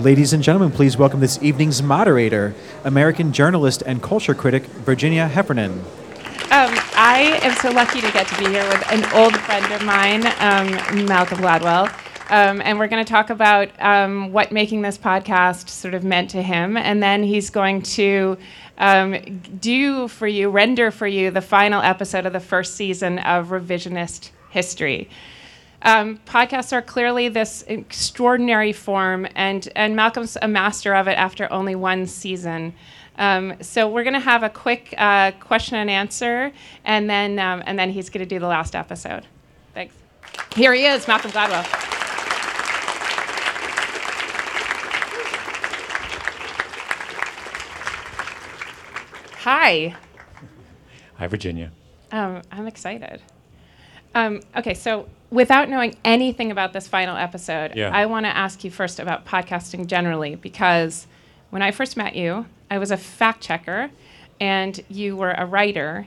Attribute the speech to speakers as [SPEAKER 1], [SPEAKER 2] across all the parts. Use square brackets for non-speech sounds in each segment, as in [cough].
[SPEAKER 1] Ladies and gentlemen, please welcome this evening's moderator, American journalist and culture critic Virginia Heffernan.
[SPEAKER 2] Um, I am so lucky to get to be here with an old friend of mine, um, Malcolm Gladwell. Um, and we're going to talk about um, what making this podcast sort of meant to him. And then he's going to um, do for you, render for you, the final episode of the first season of Revisionist History. Um, podcasts are clearly this extraordinary form, and, and Malcolm's a master of it after only one season. Um, so we're going to have a quick uh, question and answer, and then, um, and then he's going to do the last episode. Thanks. Here he is, Malcolm Gladwell. Hi.
[SPEAKER 3] Hi, Virginia.
[SPEAKER 2] Um, I'm excited. Um, okay, so without knowing anything about this final episode,
[SPEAKER 3] Yeah.
[SPEAKER 2] I want to ask you first about podcasting generally because when I first met you, I was a fact checker and you were a writer.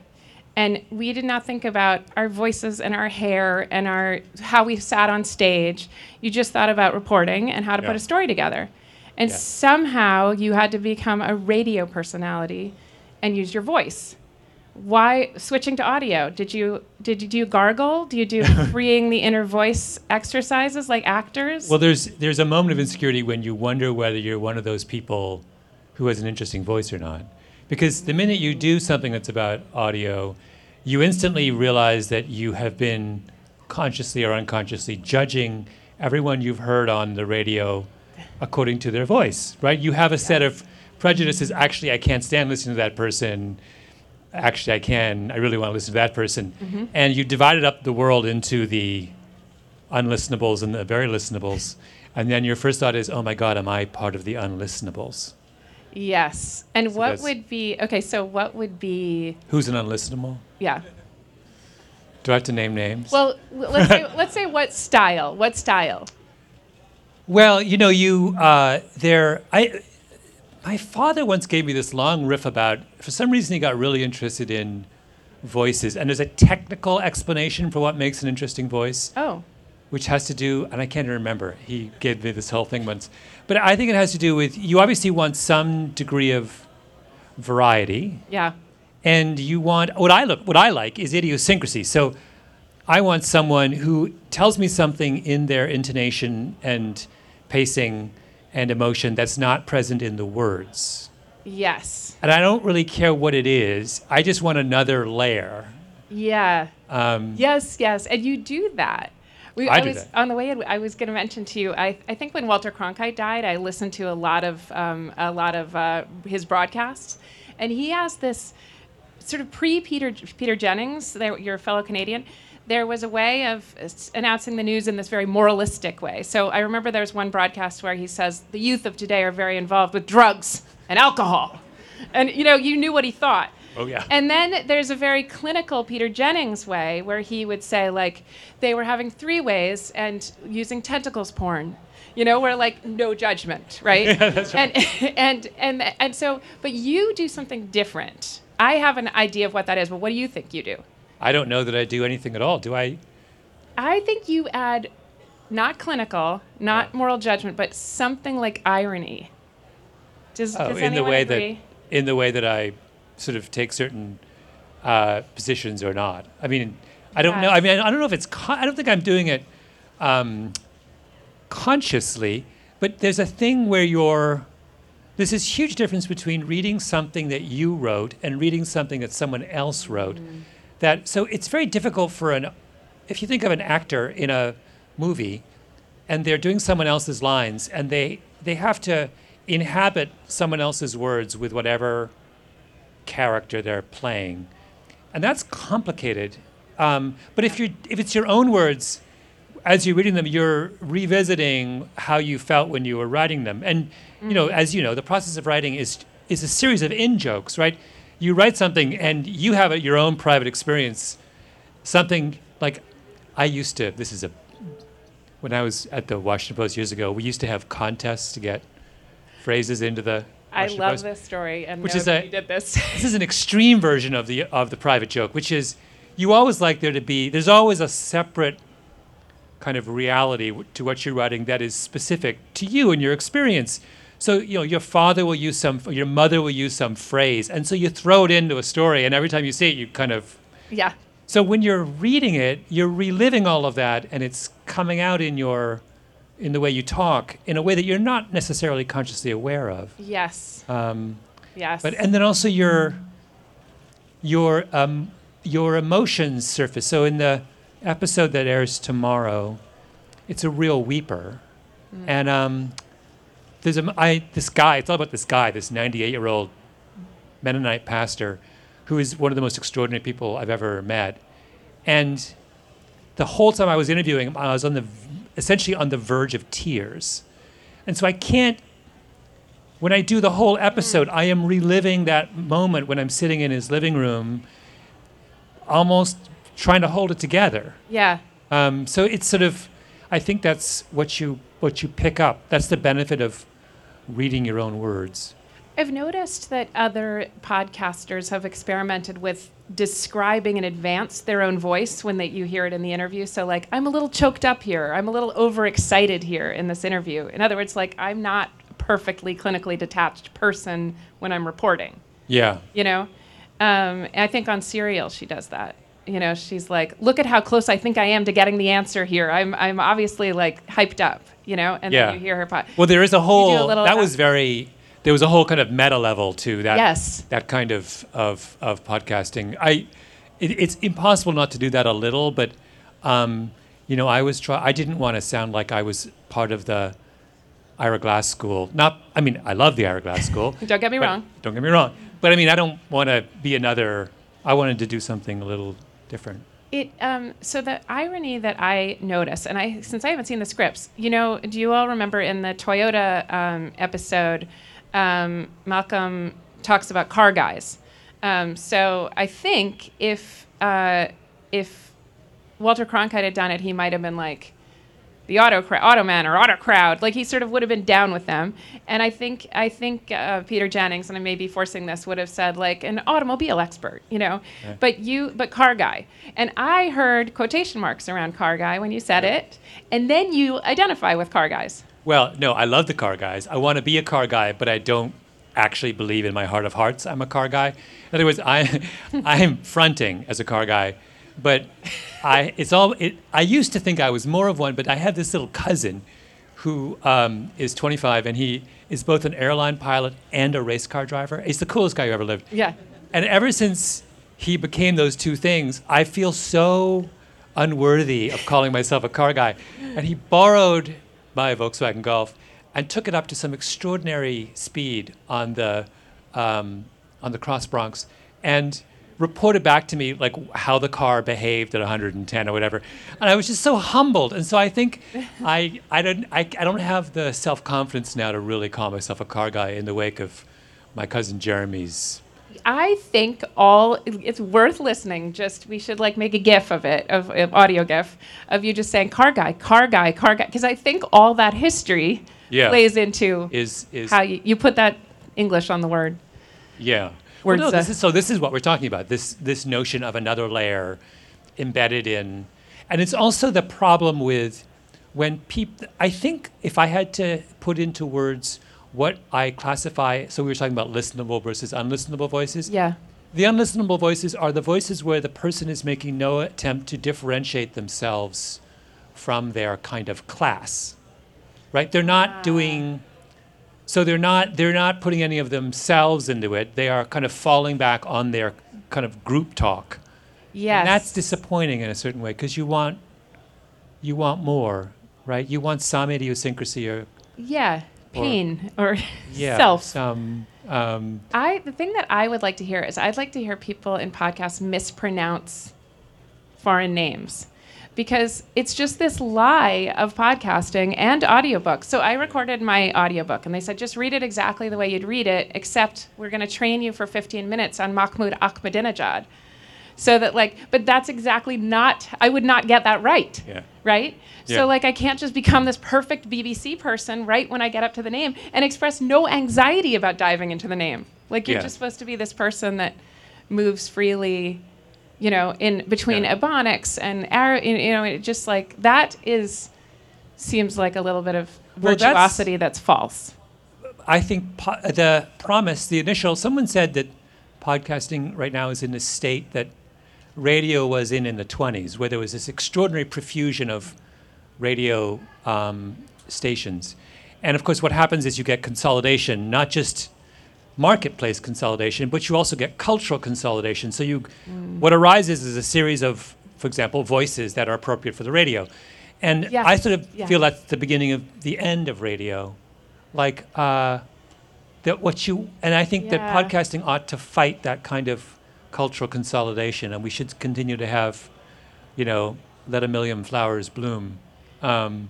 [SPEAKER 2] And we did not think about our voices and our hair and our how we sat on stage. You just thought about reporting and how to
[SPEAKER 3] Yeah.
[SPEAKER 2] put a story together. And
[SPEAKER 3] Yeah.
[SPEAKER 2] somehow you had to become a radio personality and use your voice why switching to audio did you did you do gargle do you do [laughs] freeing the inner voice exercises like actors
[SPEAKER 3] Well, there's there's a moment of insecurity when you wonder whether you're one of those people who has an interesting voice or not, because the minute you do something that's about audio, you instantly realize that you have been consciously or unconsciously judging everyone you've heard on the radio according to their voice, right? You have a set of prejudices. Actually, I can't stand listening to that person. Actually, I can. I really want to listen to that person. And you divided up the world into the unlistenables and the very listenables. And then your first thought is, oh my God, am I part of the unlistenables?
[SPEAKER 2] yes and
[SPEAKER 3] So
[SPEAKER 2] what would be okay so what would be
[SPEAKER 3] Who's an unlistenable?
[SPEAKER 2] yeah
[SPEAKER 3] Do I have to name names?
[SPEAKER 2] well let's say let's say what style what style
[SPEAKER 3] Well, you know, you uh, there. I my father once gave me this long riff about. For some reason, he got really interested in voices, and there's a technical explanation for what makes an interesting voice,
[SPEAKER 2] oh
[SPEAKER 3] which has to do, and I can't remember. He gave me this whole thing once, but I think it has to do with you obviously want some degree of variety,
[SPEAKER 2] yeah
[SPEAKER 3] and you want what I look what I like is idiosyncrasy. So I want someone who tells me something in their intonation and pacing and emotion that's not present in the words.
[SPEAKER 2] yes
[SPEAKER 3] And I don't really care what it is. I just want another layer.
[SPEAKER 2] yeah
[SPEAKER 3] Um,
[SPEAKER 2] Yes, yes, and you do that. We,
[SPEAKER 3] I do
[SPEAKER 2] was
[SPEAKER 3] that.
[SPEAKER 2] on the way. in, I was going to mention to you. I, I think when Walter Cronkite died, I listened to a lot of um, a lot of uh, his broadcasts, and he has this sort of pre Peter Peter Jennings, your fellow Canadian. There was a way of announcing the news in this very moralistic way. So I remember there's one broadcast where he says the youth of today are very involved with drugs and alcohol, and you know you knew what he thought.
[SPEAKER 3] Oh, yeah.
[SPEAKER 2] And then there's a very clinical Peter Jennings way where he would say like they were having three ways and using tentacles porn. You know, where like no judgment, [laughs] right? yeah, that's right? And [laughs] and and and so but you do something different. I have an idea of what that is, but what do you think you do?
[SPEAKER 3] I don't know that I do anything at all. Do I?
[SPEAKER 2] I think you add not clinical, not
[SPEAKER 3] Yeah.
[SPEAKER 2] moral judgment, but something like irony. Does,
[SPEAKER 3] Oh,
[SPEAKER 2] does
[SPEAKER 3] in the way
[SPEAKER 2] agree?
[SPEAKER 3] that in the way that I sort of take certain uh, positions or not. I mean, I don't know. I mean, I don't know if it's. Con- I don't think I'm doing it um, consciously, but there's a thing where you're. There's this huge difference between reading something that you wrote and reading something that someone else wrote. That. So it's very difficult for an. If you think of an actor in a movie, and they're doing someone else's lines and they they have to inhabit someone else's words with whatever character they're playing. And that's complicated. Um, but if you if it's your own words as you're reading them you're revisiting how you felt when you were writing them. And you know as you know the process of writing is is a series of in jokes right you write something and you have a, your own private experience something like i used to this is a when I was at the Washington Post years ago, we used to have contests to get phrases into the.
[SPEAKER 2] I love
[SPEAKER 3] Post.
[SPEAKER 2] this story and
[SPEAKER 3] Which is a-
[SPEAKER 2] did this.
[SPEAKER 3] This is an extreme version of the of the private joke, which is you always like there to be. There's always a separate kind of reality to what you're writing that is specific to you and your experience. So you know your father will use some, your mother will use some phrase, and so you throw it into a story, and every time you see it, you kind of.
[SPEAKER 2] Yeah.
[SPEAKER 3] So when you're reading it, you're reliving all of that, and it's coming out in your, in the way you talk, in a way that you're not necessarily consciously aware of.
[SPEAKER 2] Yes.
[SPEAKER 3] Um,
[SPEAKER 2] Yes.
[SPEAKER 3] but and then also your your um, your emotions surface. So in the episode that airs tomorrow, it's a real weeper, and um, there's a I this guy. It's all about this guy, this 98 year old Mennonite pastor, who is one of the most extraordinary people I've ever met, and the whole time I was interviewing him, I was on the essentially on the verge of tears, and so I can't when I do the whole episode, I am reliving that moment when I'm sitting in his living room, almost trying to hold it together.
[SPEAKER 2] yeah.
[SPEAKER 3] Um, so it's sort of, I think that's what you what you pick up. That's the benefit of reading your own words.
[SPEAKER 2] I've noticed that other podcasters have experimented with describing in advance their own voice when they, you hear it in the interview. So, like, I'm a little choked up here. I'm a little overexcited here in this interview. In other words, like, I'm not a perfectly clinically detached person when I'm reporting,
[SPEAKER 3] Yeah.
[SPEAKER 2] you know? Um, I think on Serial, she does that. You know, she's like, look at how close I think I am to getting the answer here. I'm, I'm obviously like hyped up, you know? And
[SPEAKER 3] Yeah.
[SPEAKER 2] then you hear her pod.
[SPEAKER 3] Well, there is a whole
[SPEAKER 2] little
[SPEAKER 3] that was very. There was a whole kind of meta level to that.
[SPEAKER 2] Yes.
[SPEAKER 3] That kind of of of podcasting. I, it, it's impossible not to do that a little, but, um, you know, I was try. I didn't want to sound like I was part of the Ira Glass school. Not. I mean, I love the Ira Glass school. [laughs]
[SPEAKER 2] Don't get me wrong.
[SPEAKER 3] Don't get me wrong. But I mean, I don't want to be another. I wanted to do something a little different.
[SPEAKER 2] It um, so the irony that I notice, and I since I haven't seen the scripts, you know, do you all remember in the Toyota um, episode, um, Malcolm talks about car guys. Um, so I think if uh, if Walter Cronkite had done it, he might have been like the auto cra- auto man or auto crowd. Like he sort of would have been down with them. And I think I think uh, Peter Jennings, and I may be forcing this, would have said like an automobile expert, you know. But you, but car guy. And I heard quotation marks around car guy when you said it, and then you identify with car guys.
[SPEAKER 3] Well, no, I love the car guys. I want to be a car guy, but I don't actually believe in my heart of hearts I'm a car guy. In other words, I [laughs] I'm fronting as a car guy, but I it's all it, I used to think I was more of one, but I have this little cousin who um, is 25 and he is both an airline pilot and a race car driver. He's the coolest guy who ever lived.
[SPEAKER 2] Yeah.
[SPEAKER 3] And ever since he became those two things, I feel so unworthy of calling myself a car guy. And he borrowed my Volkswagen Golf and took it up to some extraordinary speed on the um, on the Cross Bronx and reported back to me like how the car behaved at 110 or whatever. And I was just so humbled. And so I think [laughs] I I don't I, I don't have the self confidence now to really call myself a car guy in the wake of my cousin Jeremy's
[SPEAKER 2] I think all it's worth listening. Just we should like make a GIF of it, of, of audio GIF of you just saying "car guy, car guy, car guy," because I think all that history
[SPEAKER 3] Yeah.
[SPEAKER 2] plays into
[SPEAKER 3] is is
[SPEAKER 2] how you, you put that English on the word.
[SPEAKER 3] yeah.
[SPEAKER 2] Words,
[SPEAKER 3] well, no, this is, so this is what we're talking about. This this notion of another layer embedded in, and it's also the problem with when people. I think if I had to put into words what I classify, so we were talking about listenable versus unlistenable voices.
[SPEAKER 2] Yeah,
[SPEAKER 3] The unlistenable voices are the voices where the person is making no attempt to differentiate themselves from their kind of class. Right? They're not doing ah. So they're not they're not putting any of themselves into it. They are kind of falling back on their kind of group talk.
[SPEAKER 2] yes,
[SPEAKER 3] And that's disappointing in a certain way because you want you want more, right? You want some idiosyncrasy or
[SPEAKER 2] yeah, pain or [laughs]
[SPEAKER 3] yeah,
[SPEAKER 2] self.
[SPEAKER 3] some um,
[SPEAKER 2] I the thing that I would like to hear is I'd like to hear people in podcasts mispronounce foreign names because it's just this lie of podcasting and audiobooks. So I recorded my audiobook and they said just read it exactly the way you'd read it except we're going to train you for 15 minutes on Mahmoud Ahmadinejad. So that like but that's exactly not I would not get that right.
[SPEAKER 3] Yeah.
[SPEAKER 2] Right?
[SPEAKER 3] Yeah.
[SPEAKER 2] So like I can't just become this perfect BBC person right when I get up to the name and express no anxiety about diving into the name. Like you're
[SPEAKER 3] Yeah.
[SPEAKER 2] just supposed to be this person that moves freely you know, in between
[SPEAKER 3] Yeah.
[SPEAKER 2] Ebonics and Arrow, you know, it just like that is seems like a little bit of
[SPEAKER 3] Well, that's-
[SPEAKER 2] virtuosity that's false.
[SPEAKER 3] I think po- the promise, the initial, someone said that podcasting right now is in a state that radio was in in the 20s, where there was this extraordinary profusion of radio um, stations. And of course, what happens is you get consolidation, not just marketplace consolidation, but you also get cultural consolidation. So you, what arises is a series of, for example, voices that are appropriate for the radio. And I sort of
[SPEAKER 2] yeah.
[SPEAKER 3] feel that's the beginning of the end of radio. Like, uh, that what you, and I think that podcasting ought to fight that kind of cultural consolidation, and we should continue to have, you know, let a million flowers bloom. Um,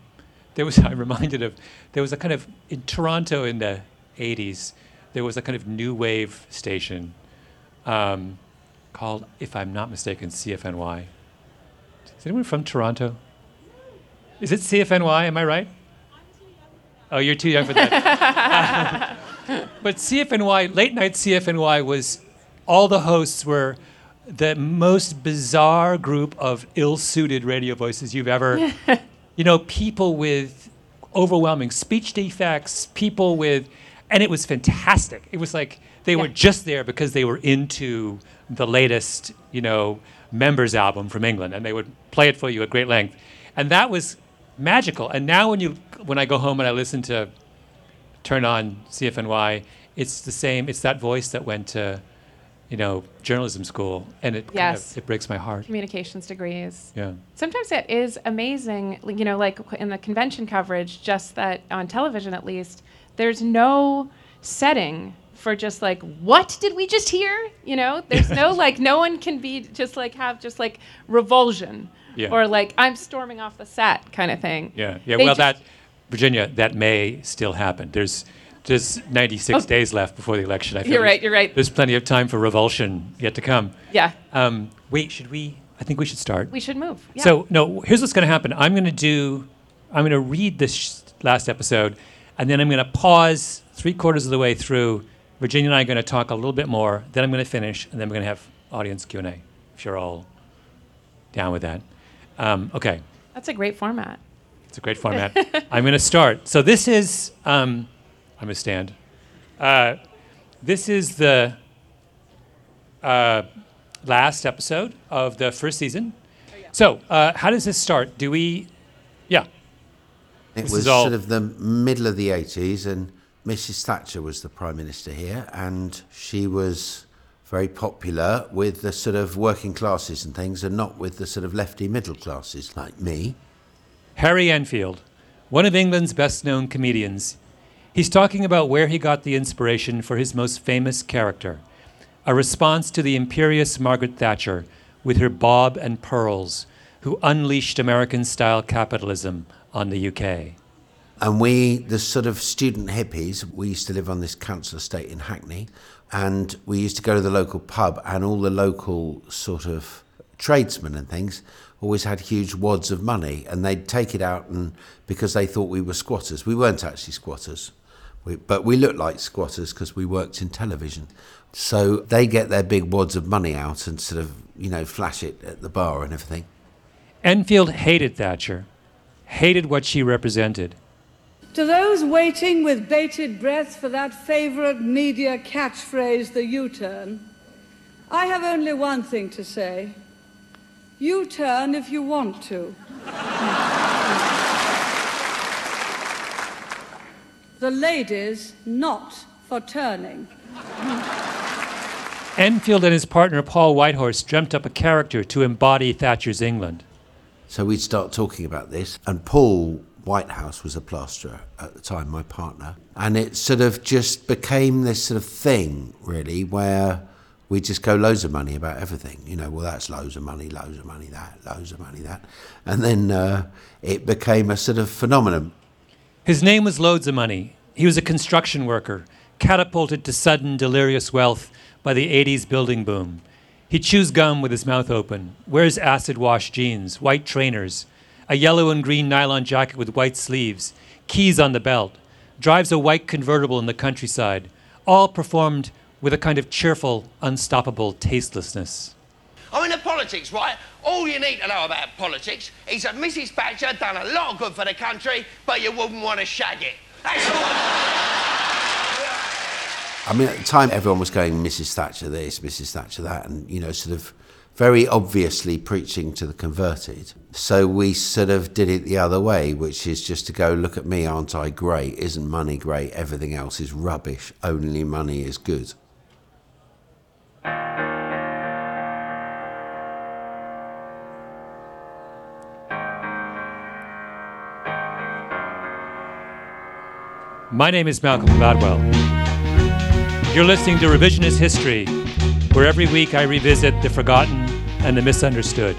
[SPEAKER 3] there was, [laughs] I'm reminded of, there was a kind of, in Toronto in the 80s, there was a kind of new wave station um, called, if I'm not mistaken, CFNY. Is anyone from Toronto? Is it CFNY? Am I right? Oh, you're too young for that. [laughs] but CFNY, late night CFNY was all the hosts were the most bizarre group of ill-suited radio voices you've ever [laughs] you know people with overwhelming speech defects people with and it was fantastic it was like they were just there because they were into the latest you know members album from england and they would play it for you at great length and that was magical and now when you when i go home and i listen to turn on CFNY, it's the same. It's that voice that went to, you know, journalism school, and it kind
[SPEAKER 2] Yes.
[SPEAKER 3] of, it breaks my heart.
[SPEAKER 2] Communications degrees.
[SPEAKER 3] Yeah.
[SPEAKER 2] Sometimes it is amazing, you know, like in the convention coverage, just that on television at least, there's no setting for just like, what did we just hear? You know, there's no [laughs] like, no one can be just like, have just like revulsion
[SPEAKER 3] Yeah.
[SPEAKER 2] or like, I'm storming off the set kind of thing.
[SPEAKER 3] Yeah. Yeah.
[SPEAKER 2] They
[SPEAKER 3] well,
[SPEAKER 2] just-
[SPEAKER 3] that Virginia, that may still happen. There's there's 96
[SPEAKER 2] Oh.
[SPEAKER 3] days left before the election. I feel
[SPEAKER 2] You're right, you're right.
[SPEAKER 3] There's plenty of time for revulsion yet to come.
[SPEAKER 2] Yeah.
[SPEAKER 3] Um, wait, should we? I think we should start.
[SPEAKER 2] We should move. Yeah.
[SPEAKER 3] So no, here's what's going to happen. I'm going to do. I'm going to read this sh- last episode, and then I'm going to pause three quarters of the way through. Virginia and I are going to talk a little bit more. Then I'm going to finish, and then we're going to have audience Q and A. If you're all down with that. Um, okay,
[SPEAKER 2] That's a great format.
[SPEAKER 3] it's a great format. [laughs] I'm going to start. So this is. Um, I'm going to stand. Uh, this is the uh, last episode of the first season. So, uh, how does this start? Do we, yeah,
[SPEAKER 4] It
[SPEAKER 3] This
[SPEAKER 4] was
[SPEAKER 3] all-
[SPEAKER 4] sort of the middle of the 80s, and Mrs. Thatcher was the Prime Minister here, and she was very popular with the sort of working classes and things, and not with the sort of lefty middle classes like me.
[SPEAKER 3] Harry Enfield, one of England's best known comedians. He's talking about where he got the inspiration for his most famous character, a response to the imperious Margaret Thatcher with her bob and pearls, who unleashed American style capitalism on the UK.
[SPEAKER 4] And we, the sort of student hippies, we used to live on this council estate in Hackney, and we used to go to the local pub, and all the local sort of tradesmen and things always had huge wads of money, and they'd take it out, and because they thought we were squatters, we weren't actually squatters, we, but we looked like squatters because we worked in television. So they get their big wads of money out and sort of, you know, flash it at the bar and everything.
[SPEAKER 3] Enfield hated Thatcher, hated what she represented.
[SPEAKER 5] To those waiting with bated breath for that favourite media catchphrase, the U turn, I have only one thing to say. U turn if you want to. the ladies not for turning.
[SPEAKER 3] Enfield and his partner Paul Whitehouse dreamt up a character to embody Thatcher's England.
[SPEAKER 4] So we'd start talking about this, and Paul Whitehouse was a plasterer at the time, my partner, and it sort of just became this sort of thing, really, where we just go loads of money about everything. You know, well, that's loads of money, loads of money, that, loads of money, that, and then uh, it became a sort of phenomenon.
[SPEAKER 3] His name was Loads of Money. He was a construction worker, catapulted to sudden delirious wealth by the 80s building boom. He chews gum with his mouth open, wears acid wash jeans, white trainers, a yellow and green nylon jacket with white sleeves, keys on the belt, drives a white convertible in the countryside, all performed with a kind of cheerful, unstoppable tastelessness.
[SPEAKER 6] I mean, the politics, right? All you need to know about politics is that Mrs. Thatcher done a lot of good for the country, but you wouldn't want to shag it. That's all.
[SPEAKER 4] I mean, at the time, everyone was going, Mrs. Thatcher this, Mrs. Thatcher that, and, you know, sort of very obviously preaching to the converted. So we sort of did it the other way, which is just to go, look at me, aren't I great? Isn't money great? Everything else is rubbish. Only money is good.
[SPEAKER 3] My name is Malcolm Gladwell. You're listening to Revisionist History, where every week I revisit the forgotten and the misunderstood.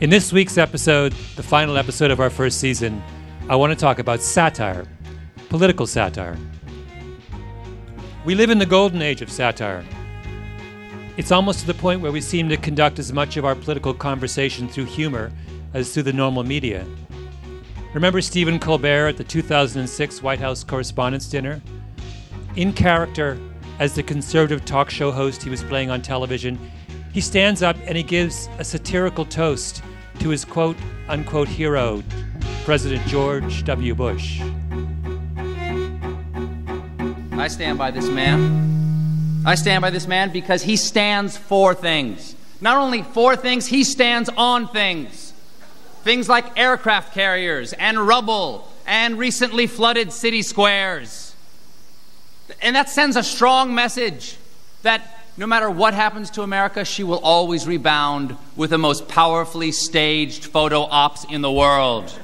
[SPEAKER 3] In this week's episode, the final episode of our first season, I want to talk about satire, political satire. We live in the golden age of satire. It's almost to the point where we seem to conduct as much of our political conversation through humor as through the normal media. Remember Stephen Colbert at the 2006 White House Correspondents' Dinner? In character, as the conservative talk show host he was playing on television, he stands up and he gives a satirical toast to his quote unquote hero, President George W. Bush.
[SPEAKER 7] I stand by this man. I stand by this man because he stands for things. Not only for things, he stands on things. Things like aircraft carriers and rubble and recently flooded city squares. And that sends a strong message that no matter what happens to America, she will always rebound with the most powerfully staged photo ops in the world.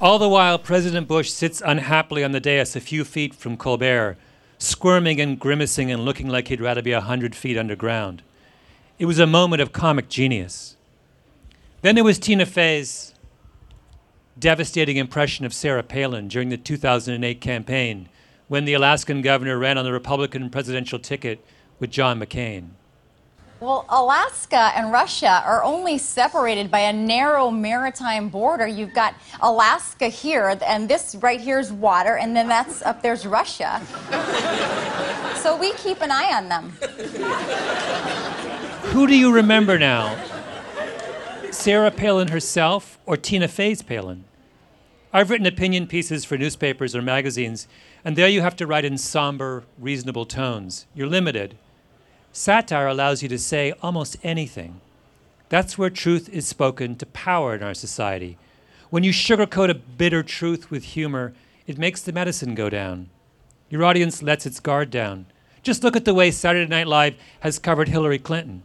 [SPEAKER 3] All the while, President Bush sits unhappily on the dais a few feet from Colbert, squirming and grimacing and looking like he'd rather be a hundred feet underground. It was a moment of comic genius. Then there was Tina Fey's devastating impression of Sarah Palin during the 2008 campaign when the Alaskan governor ran on the Republican presidential ticket with John McCain.
[SPEAKER 8] Well, Alaska and Russia are only separated by a narrow maritime border. You've got Alaska here, and this right here is water, and then that's up there's Russia. so we keep an eye on them.
[SPEAKER 3] Who do you remember now? Sarah Palin herself or Tina Fey's Palin? I've written opinion pieces for newspapers or magazines, and there you have to write in somber, reasonable tones. You're limited. Satire allows you to say almost anything. That's where truth is spoken to power in our society. When you sugarcoat a bitter truth with humor, it makes the medicine go down. Your audience lets its guard down. Just look at the way Saturday Night Live has covered Hillary Clinton.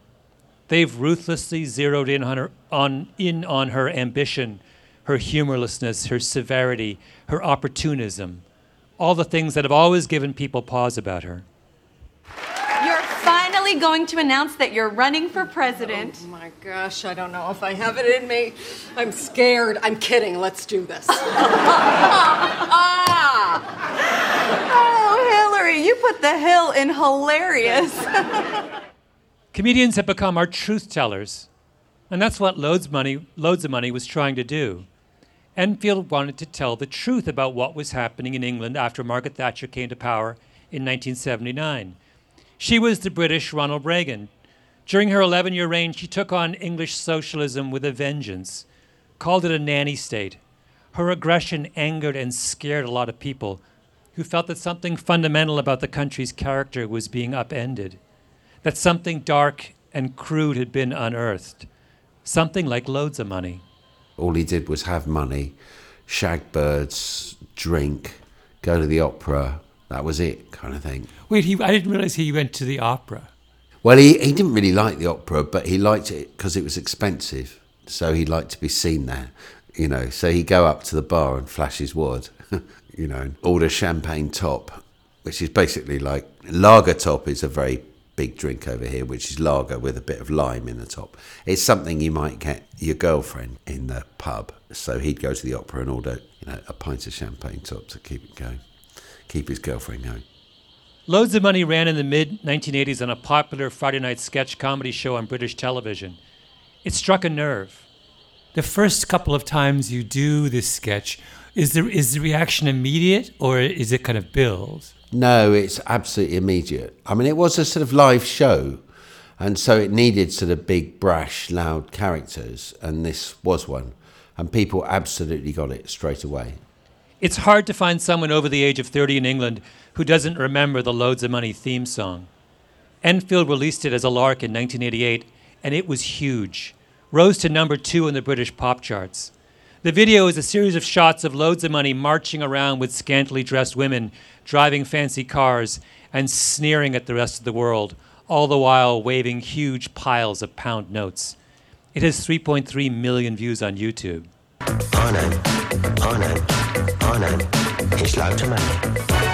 [SPEAKER 3] They've ruthlessly zeroed in on her, on, in on her ambition, her humorlessness, her severity, her opportunism, all the things that have always given people pause about her.
[SPEAKER 9] You're finally going to announce that you're running for president.
[SPEAKER 10] Oh my gosh, I don't know if I have it in me. I'm scared. I'm kidding. Let's do this. [laughs] ah!
[SPEAKER 9] Oh, Hillary, you put the hill in hilarious. [laughs]
[SPEAKER 3] Comedians have become our truth tellers, and that's what Loads, Money, Loads of Money was trying to do. Enfield wanted to tell the truth about what was happening in England after Margaret Thatcher came to power in 1979. She was the British Ronald Reagan. During her 11 year reign, she took on English socialism with a vengeance, called it a nanny state. Her aggression angered and scared a lot of people who felt that something fundamental about the country's character was being upended that something dark and crude had been unearthed, something like loads of money.
[SPEAKER 4] All he did was have money, shag birds, drink, go to the opera. That was it, kind of thing.
[SPEAKER 3] Wait, he, I didn't realize he went to the opera.
[SPEAKER 4] Well, he, he didn't really like the opera, but he liked it because it was expensive. So he liked to be seen there, you know. So he'd go up to the bar and flash his wad, [laughs] you know, order champagne top, which is basically like lager top is a very big drink over here, which is lager with a bit of lime in the top. It's something you might get your girlfriend in the pub. So he'd go to the opera and order, you know, a pint of champagne top to keep it going, keep his girlfriend going.
[SPEAKER 3] Loads of Money ran in the mid 1980s on a popular Friday night sketch comedy show on British television. It struck a nerve. The first couple of times you do this sketch, is the, is the reaction immediate or is it kind of build?
[SPEAKER 4] No, it's absolutely immediate. I mean, it was a sort of live show, And so it needed sort of big, brash, loud characters, and this was one. And people absolutely got it straight away.
[SPEAKER 3] It's hard to find someone over the age of 30 in England who doesn't remember the Loads of Money theme song. Enfield released it as a lark in 1988, and it was huge. Rose to number two in the British pop charts. The video is a series of shots of loads of money marching around with scantily dressed women, driving fancy cars, and sneering at the rest of the world, all the while waving huge piles of pound notes. It has 3.3 million views on YouTube.
[SPEAKER 11] Loads of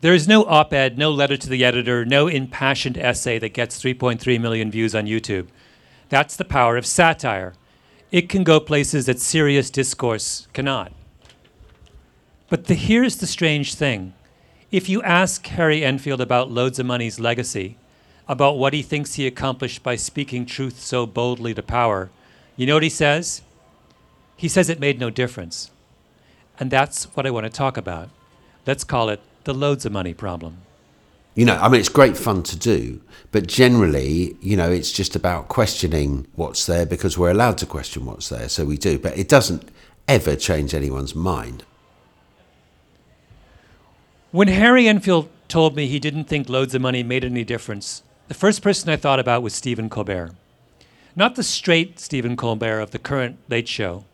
[SPEAKER 3] There is no op ed, no letter to the editor, no impassioned essay that gets 3.3 million views on YouTube. That's the power of satire. It can go places that serious discourse cannot. But the, here's the strange thing. If you ask Harry Enfield about Loads of Money's legacy, about what he thinks he accomplished by speaking truth so boldly to power, you know what he says? He says it made no difference. And that's what I want to talk about. Let's call it the loads of money problem.
[SPEAKER 4] You know, I mean, it's great fun to do, but generally, you know, it's just about questioning what's there because we're allowed to question what's there, so we do. But it doesn't ever change anyone's mind.
[SPEAKER 3] When Harry Enfield told me he didn't think loads of money made any difference, the first person I thought about was Stephen Colbert. Not the straight Stephen Colbert of the current Late Show,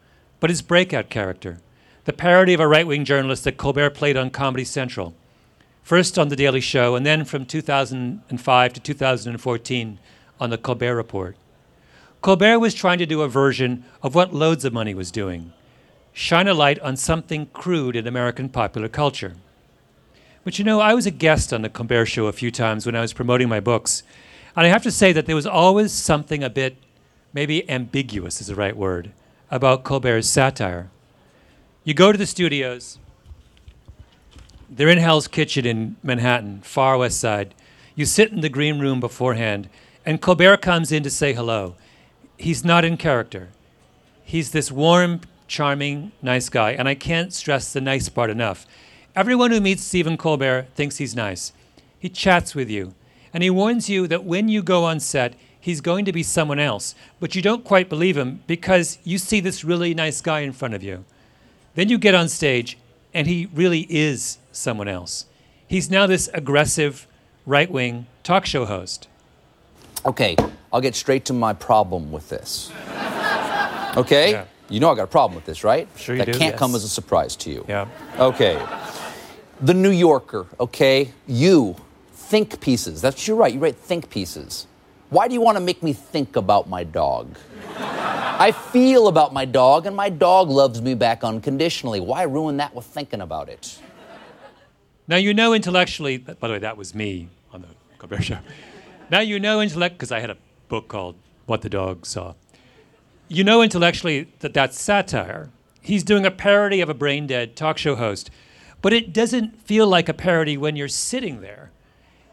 [SPEAKER 3] but his breakout character, the parody of a right wing journalist that Colbert played on Comedy Central, first on The Daily Show, and then from 2005 to 2014 on The Colbert Report. Colbert was trying to do a version of what Loads of Money was doing shine a light on something crude in American popular culture. But you know, I was a guest on The Colbert Show a few times when I was promoting my books, and I have to say that there was always something a bit, maybe ambiguous is the right word, about Colbert's satire. You go to the studios, they're in Hell's Kitchen in Manhattan, far west side. You sit in the green room beforehand, and Colbert comes in to say hello. He's not in character. He's this warm, charming, nice guy, and I can't stress the nice part enough. Everyone who meets Stephen Colbert thinks he's nice. He chats with you, and he warns you that when you go on set, he's going to be someone else, but you don't quite believe him because you see this really nice guy in front of you. Then you get on stage, and he really is someone else. He's now this aggressive, right wing talk show host.
[SPEAKER 12] Okay, I'll get straight to my problem with this. Okay?
[SPEAKER 3] Yeah.
[SPEAKER 12] You know I got a problem with this, right?
[SPEAKER 3] Sure you
[SPEAKER 12] that
[SPEAKER 3] do,
[SPEAKER 12] can't
[SPEAKER 3] yes.
[SPEAKER 12] come as a surprise to you.
[SPEAKER 3] Yeah.
[SPEAKER 12] Okay. The New Yorker, okay? You think pieces. That's you're right. You write think pieces. Why do you want to make me think about my dog? I feel about my dog, and my dog loves me back unconditionally. Why ruin that with thinking about it?
[SPEAKER 3] Now you know intellectually. By the way, that was me on the Colbert Show. Now you know intellect because I had a book called "What the Dog Saw." You know intellectually that that's satire. He's doing a parody of a brain dead talk show host, but it doesn't feel like a parody when you're sitting there.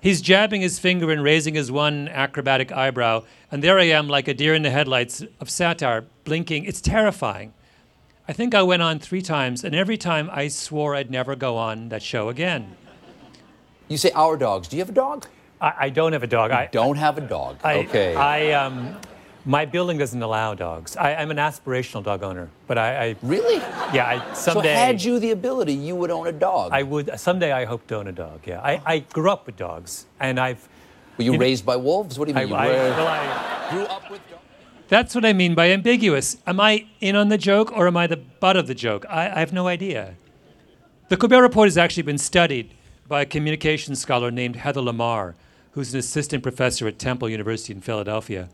[SPEAKER 3] He's jabbing his finger and raising his one acrobatic eyebrow, and there I am, like a deer in the headlights of satire, blinking. It's terrifying. I think I went on three times, and every time I swore I'd never go on that show again.
[SPEAKER 12] You say our dogs. Do you have a dog?
[SPEAKER 3] I, I don't have a dog. I
[SPEAKER 12] don't have a dog.
[SPEAKER 3] I,
[SPEAKER 12] okay.
[SPEAKER 3] I um, my building doesn't allow dogs. I, I'm an aspirational dog owner, but I, I
[SPEAKER 12] really,
[SPEAKER 3] yeah, I someday.
[SPEAKER 12] So had you the ability, you would own a dog.
[SPEAKER 3] I would someday. I hope to own a dog. Yeah, I, I grew up with dogs, and I've.
[SPEAKER 12] Were you
[SPEAKER 3] know,
[SPEAKER 12] raised by wolves? What do you mean?
[SPEAKER 3] I,
[SPEAKER 12] you
[SPEAKER 3] I,
[SPEAKER 12] were-
[SPEAKER 3] well, I-
[SPEAKER 12] grew up with dogs.
[SPEAKER 3] that's what I mean by ambiguous. Am I in on the joke or am I the butt of the joke? I, I have no idea. The Colbert Report has actually been studied by a communications scholar named Heather LaMarre, who's an assistant professor at Temple University in Philadelphia.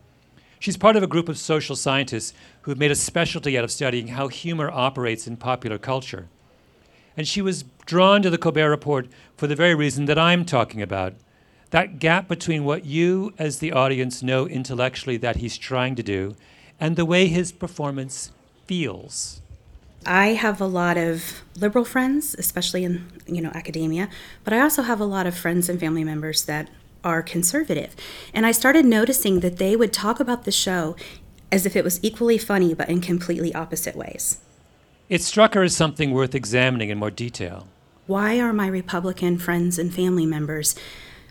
[SPEAKER 3] She's part of a group of social scientists who've made a specialty out of studying how humor operates in popular culture. And she was drawn to the Colbert Report for the very reason that I'm talking about that gap between what you, as the audience, know intellectually that he's trying to do and the way his performance feels.
[SPEAKER 13] I have a lot of liberal friends, especially in you know academia, but I also have a lot of friends and family members that are conservative. And I started noticing that they would talk about the show as if it was equally funny but in completely opposite ways.
[SPEAKER 3] It struck her as something worth examining in more detail.
[SPEAKER 13] Why are my Republican friends and family members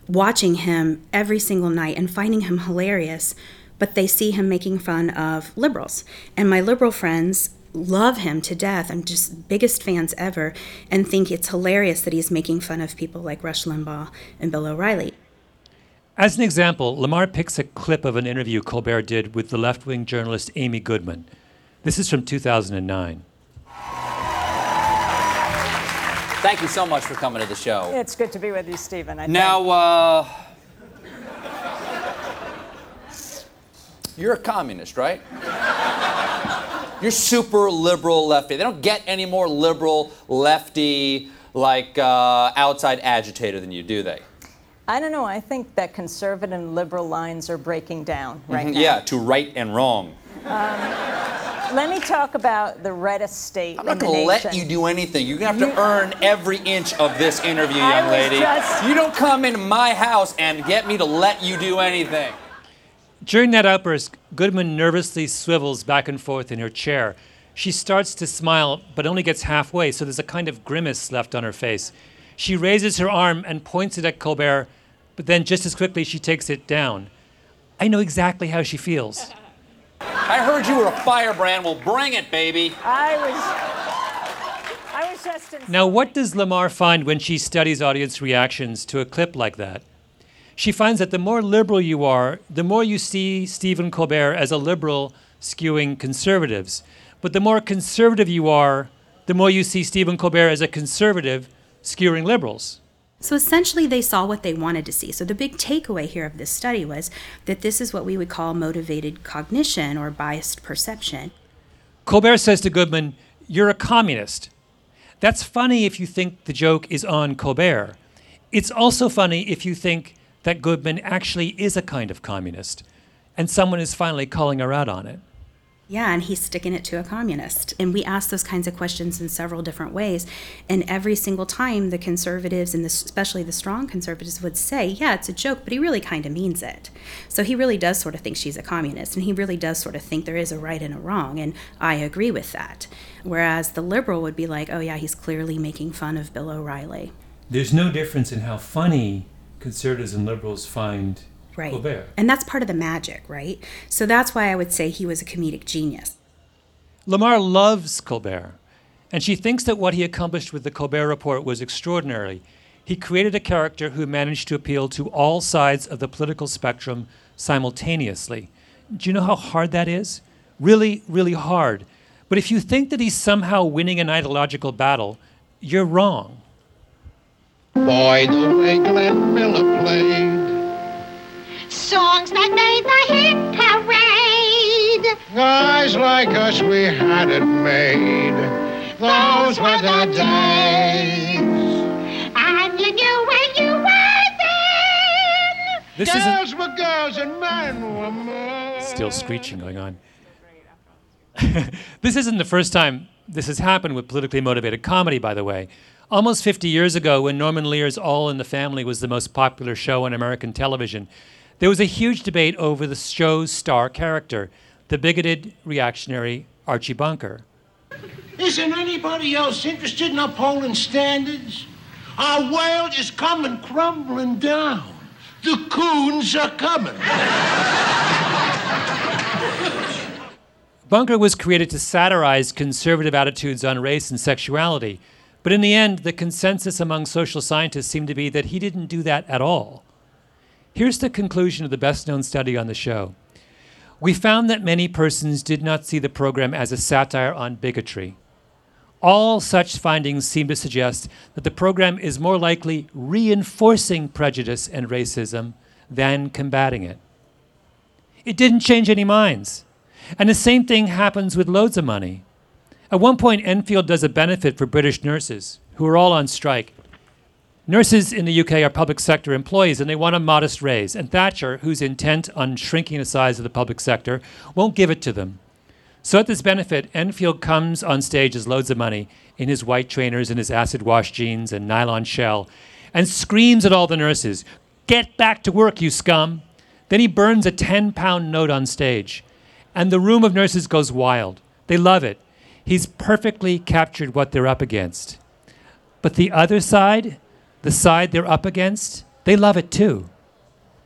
[SPEAKER 13] watching him every single night and finding him hilarious, but they see him making fun of liberals? And my liberal friends love him to death. I'm just biggest fans ever and think it's hilarious that he's making fun of people like Rush Limbaugh and Bill O'Reilly.
[SPEAKER 3] As an example, LaMarre picks a clip of an interview Colbert did with the left wing journalist Amy Goodman. This is from 2009.
[SPEAKER 12] Thank you so much for coming to the show.
[SPEAKER 14] It's good to be with you, Stephen. I
[SPEAKER 12] Now, uh, you're a communist, right? You're super liberal lefty. They don't get any more liberal lefty, like uh, outside agitator than you, do they?
[SPEAKER 14] I don't know. I think that conservative and liberal lines are breaking down right
[SPEAKER 12] Mhm,
[SPEAKER 14] now.
[SPEAKER 12] Yeah, to right and wrong.
[SPEAKER 14] Let me talk about the reddest state
[SPEAKER 12] I'm not
[SPEAKER 14] in the
[SPEAKER 12] going to let
[SPEAKER 14] nation.
[SPEAKER 12] you do anything. You're going to have to earn every inch of this interview,
[SPEAKER 14] I
[SPEAKER 12] young
[SPEAKER 14] was
[SPEAKER 12] lady.
[SPEAKER 14] just-
[SPEAKER 12] You don't come into my house and get me to let you do anything.
[SPEAKER 3] During that outburst, Goodman nervously swivels back and forth in her chair. She starts to smile, but only gets halfway, so there's a kind of grimace left on her face. She raises her arm and points it at Colbert, but then just as quickly she takes it down. I know exactly how she feels.
[SPEAKER 12] I heard you were a firebrand. Well, bring it, baby.
[SPEAKER 14] I was. I was just in.
[SPEAKER 3] Now, what does LaMarre find when she studies audience reactions to a clip like that? She finds that the more liberal you are, the more you see Stephen Colbert as a liberal skewing conservatives. But the more conservative you are, the more you see Stephen Colbert as a conservative skewing liberals.
[SPEAKER 13] So essentially, they saw what they wanted to see. So the big takeaway here of this study was that this is what we would call motivated cognition or biased perception.
[SPEAKER 3] Colbert says to Goodman, You're a communist. That's funny if you think the joke is on Colbert. It's also funny if you think that Goodman actually is a kind of communist, and someone is finally calling her out on it.
[SPEAKER 13] Yeah, and he's sticking it to a communist. And we asked those kinds of questions in several different ways. And every single time, the conservatives, and the, especially the strong conservatives, would say, Yeah, it's a joke, but he really kind of means it. So he really does sort of think she's a communist. And he really does sort of think there is a right and a wrong. And I agree with that. Whereas the liberal would be like, Oh, yeah, he's clearly making fun of Bill O'Reilly.
[SPEAKER 3] There's no difference in how funny conservatives and liberals find
[SPEAKER 13] Right.
[SPEAKER 3] Colbert.
[SPEAKER 13] And that's part of the magic, right? So that's why I would say he was a comedic genius.
[SPEAKER 3] LaMarre loves Colbert, and she thinks that what he accomplished with the Colbert Report was extraordinary. He created a character who managed to appeal to all sides of the political spectrum simultaneously. Do you know how hard that is? Really, really hard. But if you think that he's somehow winning an ideological battle, you're wrong.
[SPEAKER 15] Boy, the way Glenn Miller played.
[SPEAKER 16] Songs that made the hit parade.
[SPEAKER 15] Guys like us, we had it made. Those were the days.
[SPEAKER 16] And you knew where you were then.
[SPEAKER 3] This isn't-
[SPEAKER 15] girls were girls and men were men.
[SPEAKER 3] Still screeching going on. [laughs] this isn't the first time this has happened with politically motivated comedy, by the way. Almost 50 years ago, when Norman Lear's All in the Family was the most popular show on American television, there was a huge debate over the show's star character, the bigoted reactionary Archie Bunker.
[SPEAKER 15] Isn't anybody else interested in upholding standards? Our world is coming crumbling down. The coons are coming.
[SPEAKER 3] Bunker was created to satirize conservative attitudes on race and sexuality, but in the end, the consensus among social scientists seemed to be that he didn't do that at all. Here's the conclusion of the best known study on the show. We found that many persons did not see the program as a satire on bigotry. All such findings seem to suggest that the program is more likely reinforcing prejudice and racism than combating it. It didn't change any minds. And the same thing happens with loads of money. At one point, Enfield does a benefit for British nurses who are all on strike. Nurses in the UK are public sector employees and they want a modest raise. And Thatcher, who's intent on shrinking the size of the public sector, won't give it to them. So at this benefit, Enfield comes on stage as loads of money in his white trainers and his acid wash jeans and nylon shell and screams at all the nurses, Get back to work, you scum! Then he burns a 10 pound note on stage, and the room of nurses goes wild. They love it. He's perfectly captured what they're up against. But the other side, the side they're up against, they love it too.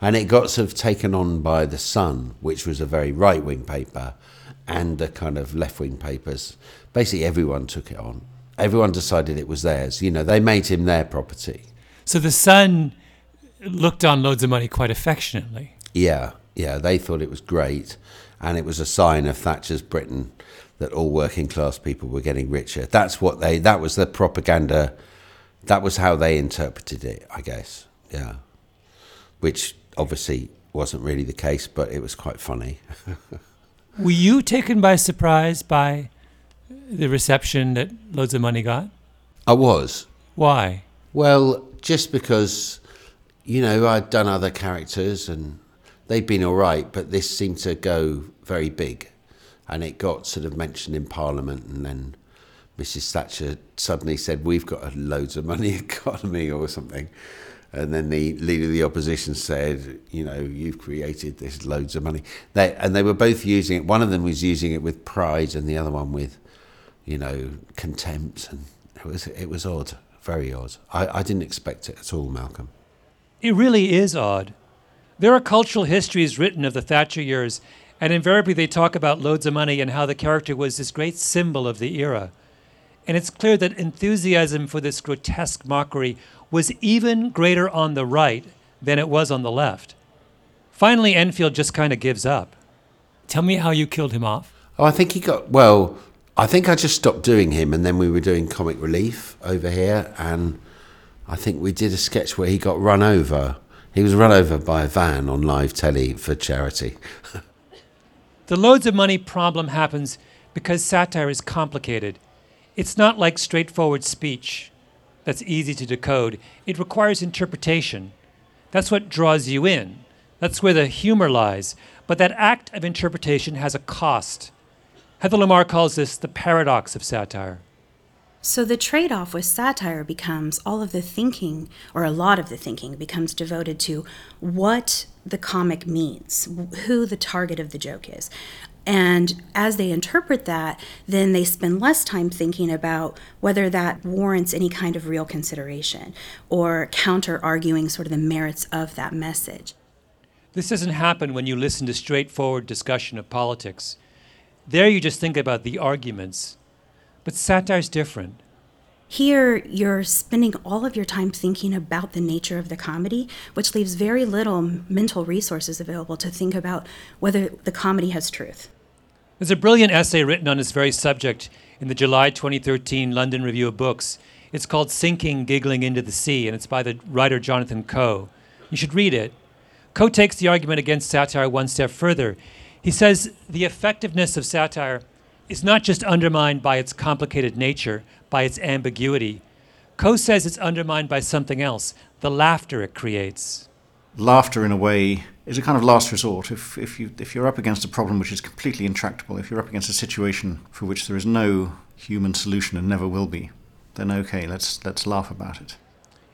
[SPEAKER 4] And it got sort of taken on by The Sun, which was a very right wing paper, and the kind of left wing papers. Basically, everyone took it on. Everyone decided it was theirs. You know, they made him their property.
[SPEAKER 3] So the Sun looked on Loadsamoney quite affectionately.
[SPEAKER 4] Yeah, yeah, they thought it was great. And it was a sign of Thatcher's Britain that all working class people were getting richer. That's what they, that was the propaganda, that was how they interpreted it, I guess. Yeah. Which obviously wasn't really the case, but it was quite funny. [laughs]
[SPEAKER 3] Were you taken by surprise by the reception that Loadsamoney got?
[SPEAKER 4] I was.
[SPEAKER 3] Why?
[SPEAKER 4] Well, just because, you know, I'd done other characters and they'd been all right, but this seemed to go very big. And it got sort of mentioned in Parliament, and then Mrs. Thatcher suddenly said, We've got a Loadsamoney [laughs] economy or something. And then the leader of the opposition said, You know, you've created this Loadsamoney. They, and they were both using it. One of them was using it with pride, and the other one with, you know, contempt. And it was, it was odd, very odd. I, I didn't expect it at all, Malcolm.
[SPEAKER 3] It really is odd. There are cultural histories written of the Thatcher years, and invariably they talk about Loadsamoney and how the character was this great symbol of the era. And it's clear that enthusiasm for this grotesque mockery was even greater on the right than it was on the left. Finally, Enfield just kind of gives up. Tell me how you killed him off.
[SPEAKER 4] Oh, I think he got, well, I think I just stopped doing him, and then we were doing comic relief over here, and I think we did a sketch where he got run over. He was run over by a van on live telly for charity. [laughs]
[SPEAKER 3] The Loadsamoney problem happens because satire is complicated. It's not like straightforward speech that's easy to decode, it requires interpretation. That's what draws you in. That's where the humor lies. But that act of interpretation has a cost. Heather LaMarre calls this the paradox of satire.
[SPEAKER 13] So the trade off with satire becomes all of the thinking, or a lot of the thinking, becomes devoted to what the comic means, who the target of the joke is. And as they interpret that, then they spend less time thinking about whether that warrants any kind of real consideration or counter arguing sort of the merits of that message.
[SPEAKER 3] This doesn't happen when you listen to straightforward discussion of politics. There you just think about the arguments. But satire's different.
[SPEAKER 13] Here, you're spending all of your time thinking about the nature of the comedy, which leaves very little mental resources available to think about whether the comedy has truth.
[SPEAKER 3] There's a brilliant essay written on this very subject in the July 2013 London Review of Books. It's called Sinking Giggling into the Sea, and it's by the writer Jonathan Coe. You should read it. Coe takes the argument against satire one step further. He says the effectiveness of satire is not just undermined by its complicated nature, by its ambiguity. Coe says it's undermined by something else the laughter it creates.
[SPEAKER 17] Laughter, in a way, is a kind of last resort. If, if, you, if you're up against a problem which is completely intractable, if you're up against a situation for which there is no human solution and never will be, then okay, let's, let's laugh about it.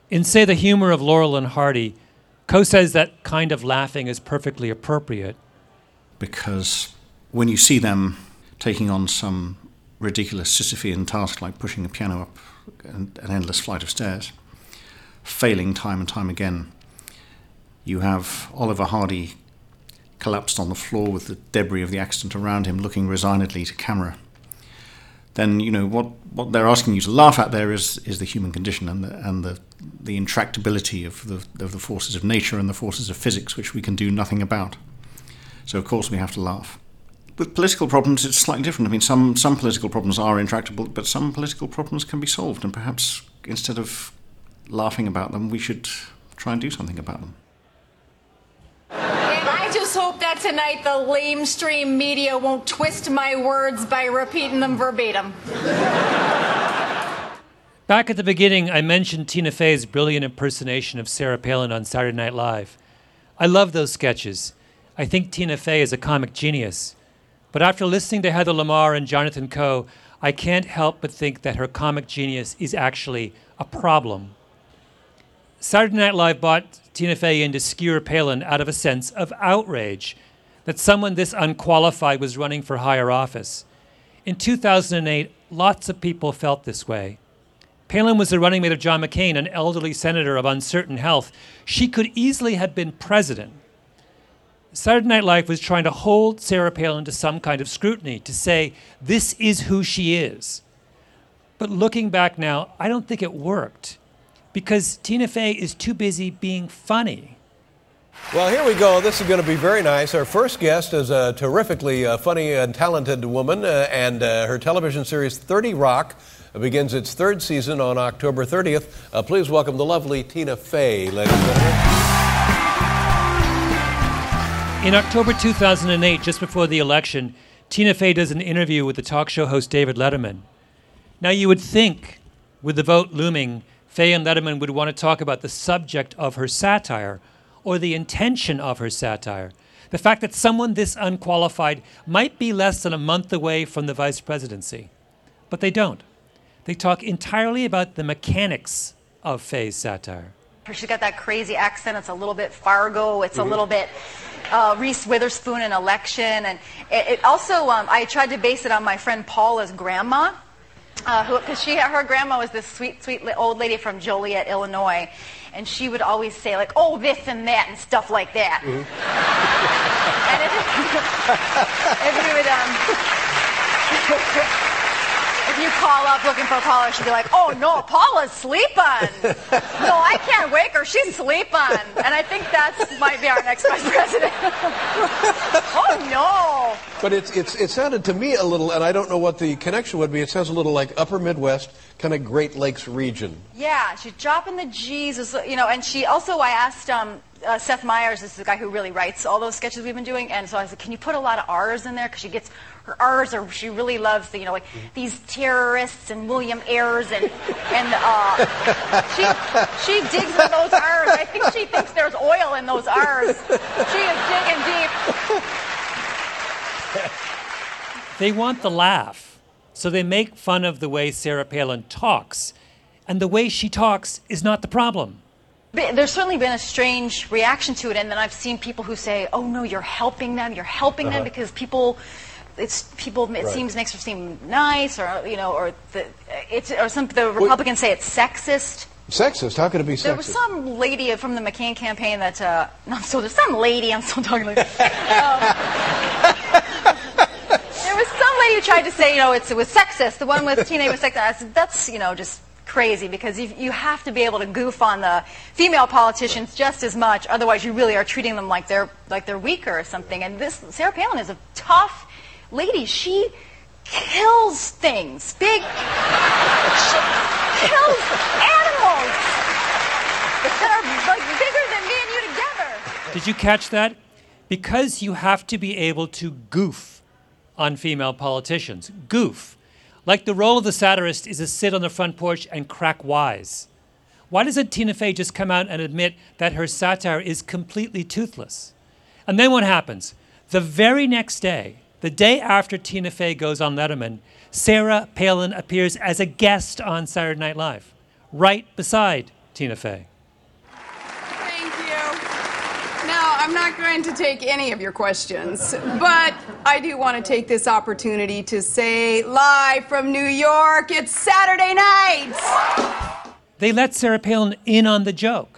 [SPEAKER 3] In, say, the humor of Laurel and Hardy, Coe says that kind of laughing is perfectly appropriate.
[SPEAKER 17] Because when you see them taking on some ridiculous Sisyphean task like pushing a piano up an, an endless flight of stairs, failing time and time again, you have Oliver Hardy collapsed on the floor with the debris of the accident around him, looking resignedly to camera. Then you know what, what they're asking you to laugh at there is, is the human condition and the, and the, the intractability of the, of the forces of nature and the forces of physics, which we can do nothing about. So of course we have to laugh. With political problems, it's slightly different. I mean, some some political problems are intractable, but some political problems can be solved, and perhaps instead of laughing about them, we should try and do something about them.
[SPEAKER 9] I just hope that tonight the lamestream media won't twist my words by repeating them verbatim.
[SPEAKER 3] Back at the beginning, I mentioned Tina Fey's brilliant impersonation of Sarah Palin on Saturday Night Live. I love those sketches. I think Tina Fey is a comic genius. But after listening to Heather LaMarre and Jonathan Coe, I can't help but think that her comic genius is actually a problem. Saturday Night Live bought Tina Fey into skewer Palin out of a sense of outrage that someone this unqualified was running for higher office. In 2008, lots of people felt this way. Palin was the running mate of John McCain, an elderly senator of uncertain health. She could easily have been president. Saturday Night Live was trying to hold Sarah Palin to some kind of scrutiny, to say, this is who she is. But looking back now, I don't think it worked because Tina Fey is too busy being funny.
[SPEAKER 18] Well, here we go. This is going to be very nice. Our first guest is a terrifically uh, funny and talented woman, uh, and uh, her television series 30 Rock begins its third season on October 30th. Uh, please welcome the lovely Tina Fey, ladies and gentlemen.
[SPEAKER 3] In October 2008, just before the election, Tina Fey does an interview with the talk show host David Letterman. Now, you would think, with the vote looming, Fey and Letterman would want to talk about the subject of her satire or the intention of her satire. The fact that someone this unqualified might be less than a month away from the vice presidency. But they don't. They talk entirely about the mechanics of Fey's satire.
[SPEAKER 19] She's got that crazy accent. It's a little bit Fargo. It's
[SPEAKER 3] Mhm.
[SPEAKER 19] a little bit uh, Reese Witherspoon in Election, and it, it also um, I tried to base it on my friend Paula's grandma, uh, because she her grandma was this sweet sweet old lady from Joliet, Illinois, and she would always say like, "Oh, this and that" and stuff like that. [laughs] And if, if [laughs] would um. [laughs] If you call up looking for Paula, she'd be like, "Oh no, Paula's sleeping. [laughs] No, I can't wake her. She's sleeping." And I think that might be our next vice president. [laughs] oh no.
[SPEAKER 18] But it's, it's, it sounded to me a little, and I don't know what the connection would be, it sounds a little like upper Midwest, kind of Great Lakes region.
[SPEAKER 19] Yeah, she's dropping the G's, you know, and she also, I asked um, uh, Seth Meyers, this is the guy who really writes all those sketches we've been doing, and so I said, can you put a lot of R's in there? Because she gets, her R's are, she really loves, the, you know, like these terrorists and William Ayers and, and uh, she, she digs in those R's. I think she thinks there's oil in those R's. She is digging deep.
[SPEAKER 3] They want the laugh, so they make fun of the way Sarah Palin talks. And the way she talks is not the problem.
[SPEAKER 19] There's certainly been a strange reaction to it, and then I've seen people who say, "Oh no, you're helping them. You're helping them
[SPEAKER 18] Uh-huh.
[SPEAKER 19] because people." It's people. It
[SPEAKER 18] Right.
[SPEAKER 19] seems makes her seem nice, or you know, or the it's or some the Republicans say it's sexist.
[SPEAKER 18] Sexist? How could it be sexist?
[SPEAKER 19] There was some lady from the McCain campaign that uh, [laughs] no, so there's some lady. I'm still talking like. Um, [laughs] there was some lady who tried to say, you know, it's, it was sexist. The one with [laughs] Tina was sexist. I said, that's, you know, just crazy because you, you have to be able to goof on the female politicians just as much. Otherwise, you really are treating them like they're like they're weaker or something. And this Sarah Palin is a tough lady. She kills things. Big. She kills animals that are like bigger than me and you together.
[SPEAKER 3] Did you catch that? Because you have to be able to goof on female politicians. Goof. Like the role of the satirist is to sit on the front porch and crack wise. Why doesn't Tina Fey just come out and admit that her satire is completely toothless? And then what happens? The very next day, the day after Tina Fey goes on Letterman, Sarah Palin appears as a guest on Saturday Night Live, right beside Tina Fey.
[SPEAKER 20] Thank you. Now, I'm not going to take any of your questions, but I do want to take this opportunity to say live from New York, it's Saturday night.
[SPEAKER 3] They let Sarah Palin in on the joke.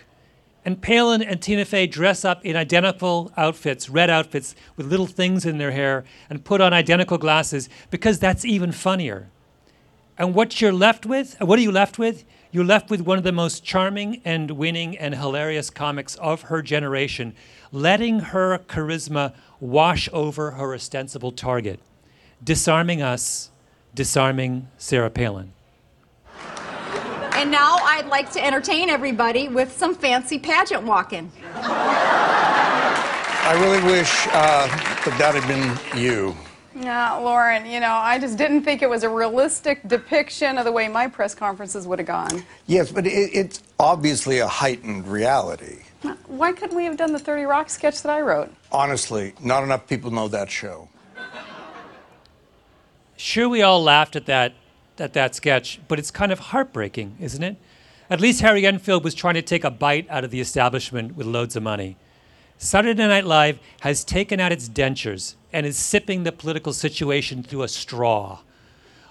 [SPEAKER 3] And Palin and Tina Fey dress up in identical outfits, red outfits with little things in their hair, and put on identical glasses because that's even funnier. And what you're left with, what are you left with? You're left with one of the most charming and winning and hilarious comics of her generation, letting her charisma wash over her ostensible target, disarming us, disarming Sarah Palin.
[SPEAKER 21] And now I'd like to entertain everybody with some fancy pageant walking.
[SPEAKER 22] I really wish uh, that that had been you.
[SPEAKER 20] Yeah, Lauren, you know, I just didn't think it was a realistic depiction of the way my press conferences would have gone.
[SPEAKER 22] Yes, but it, it's obviously a heightened reality.
[SPEAKER 20] Why couldn't we have done the 30 Rock sketch that I wrote?
[SPEAKER 22] Honestly, not enough people know that show.
[SPEAKER 3] sure we all laughed at that at that sketch, but it's kind of heartbreaking, isn't it? At least Harry Enfield was trying to take a bite out of the establishment with Loadsamoney. Saturday Night Live has taken out its dentures and is sipping the political situation through a straw.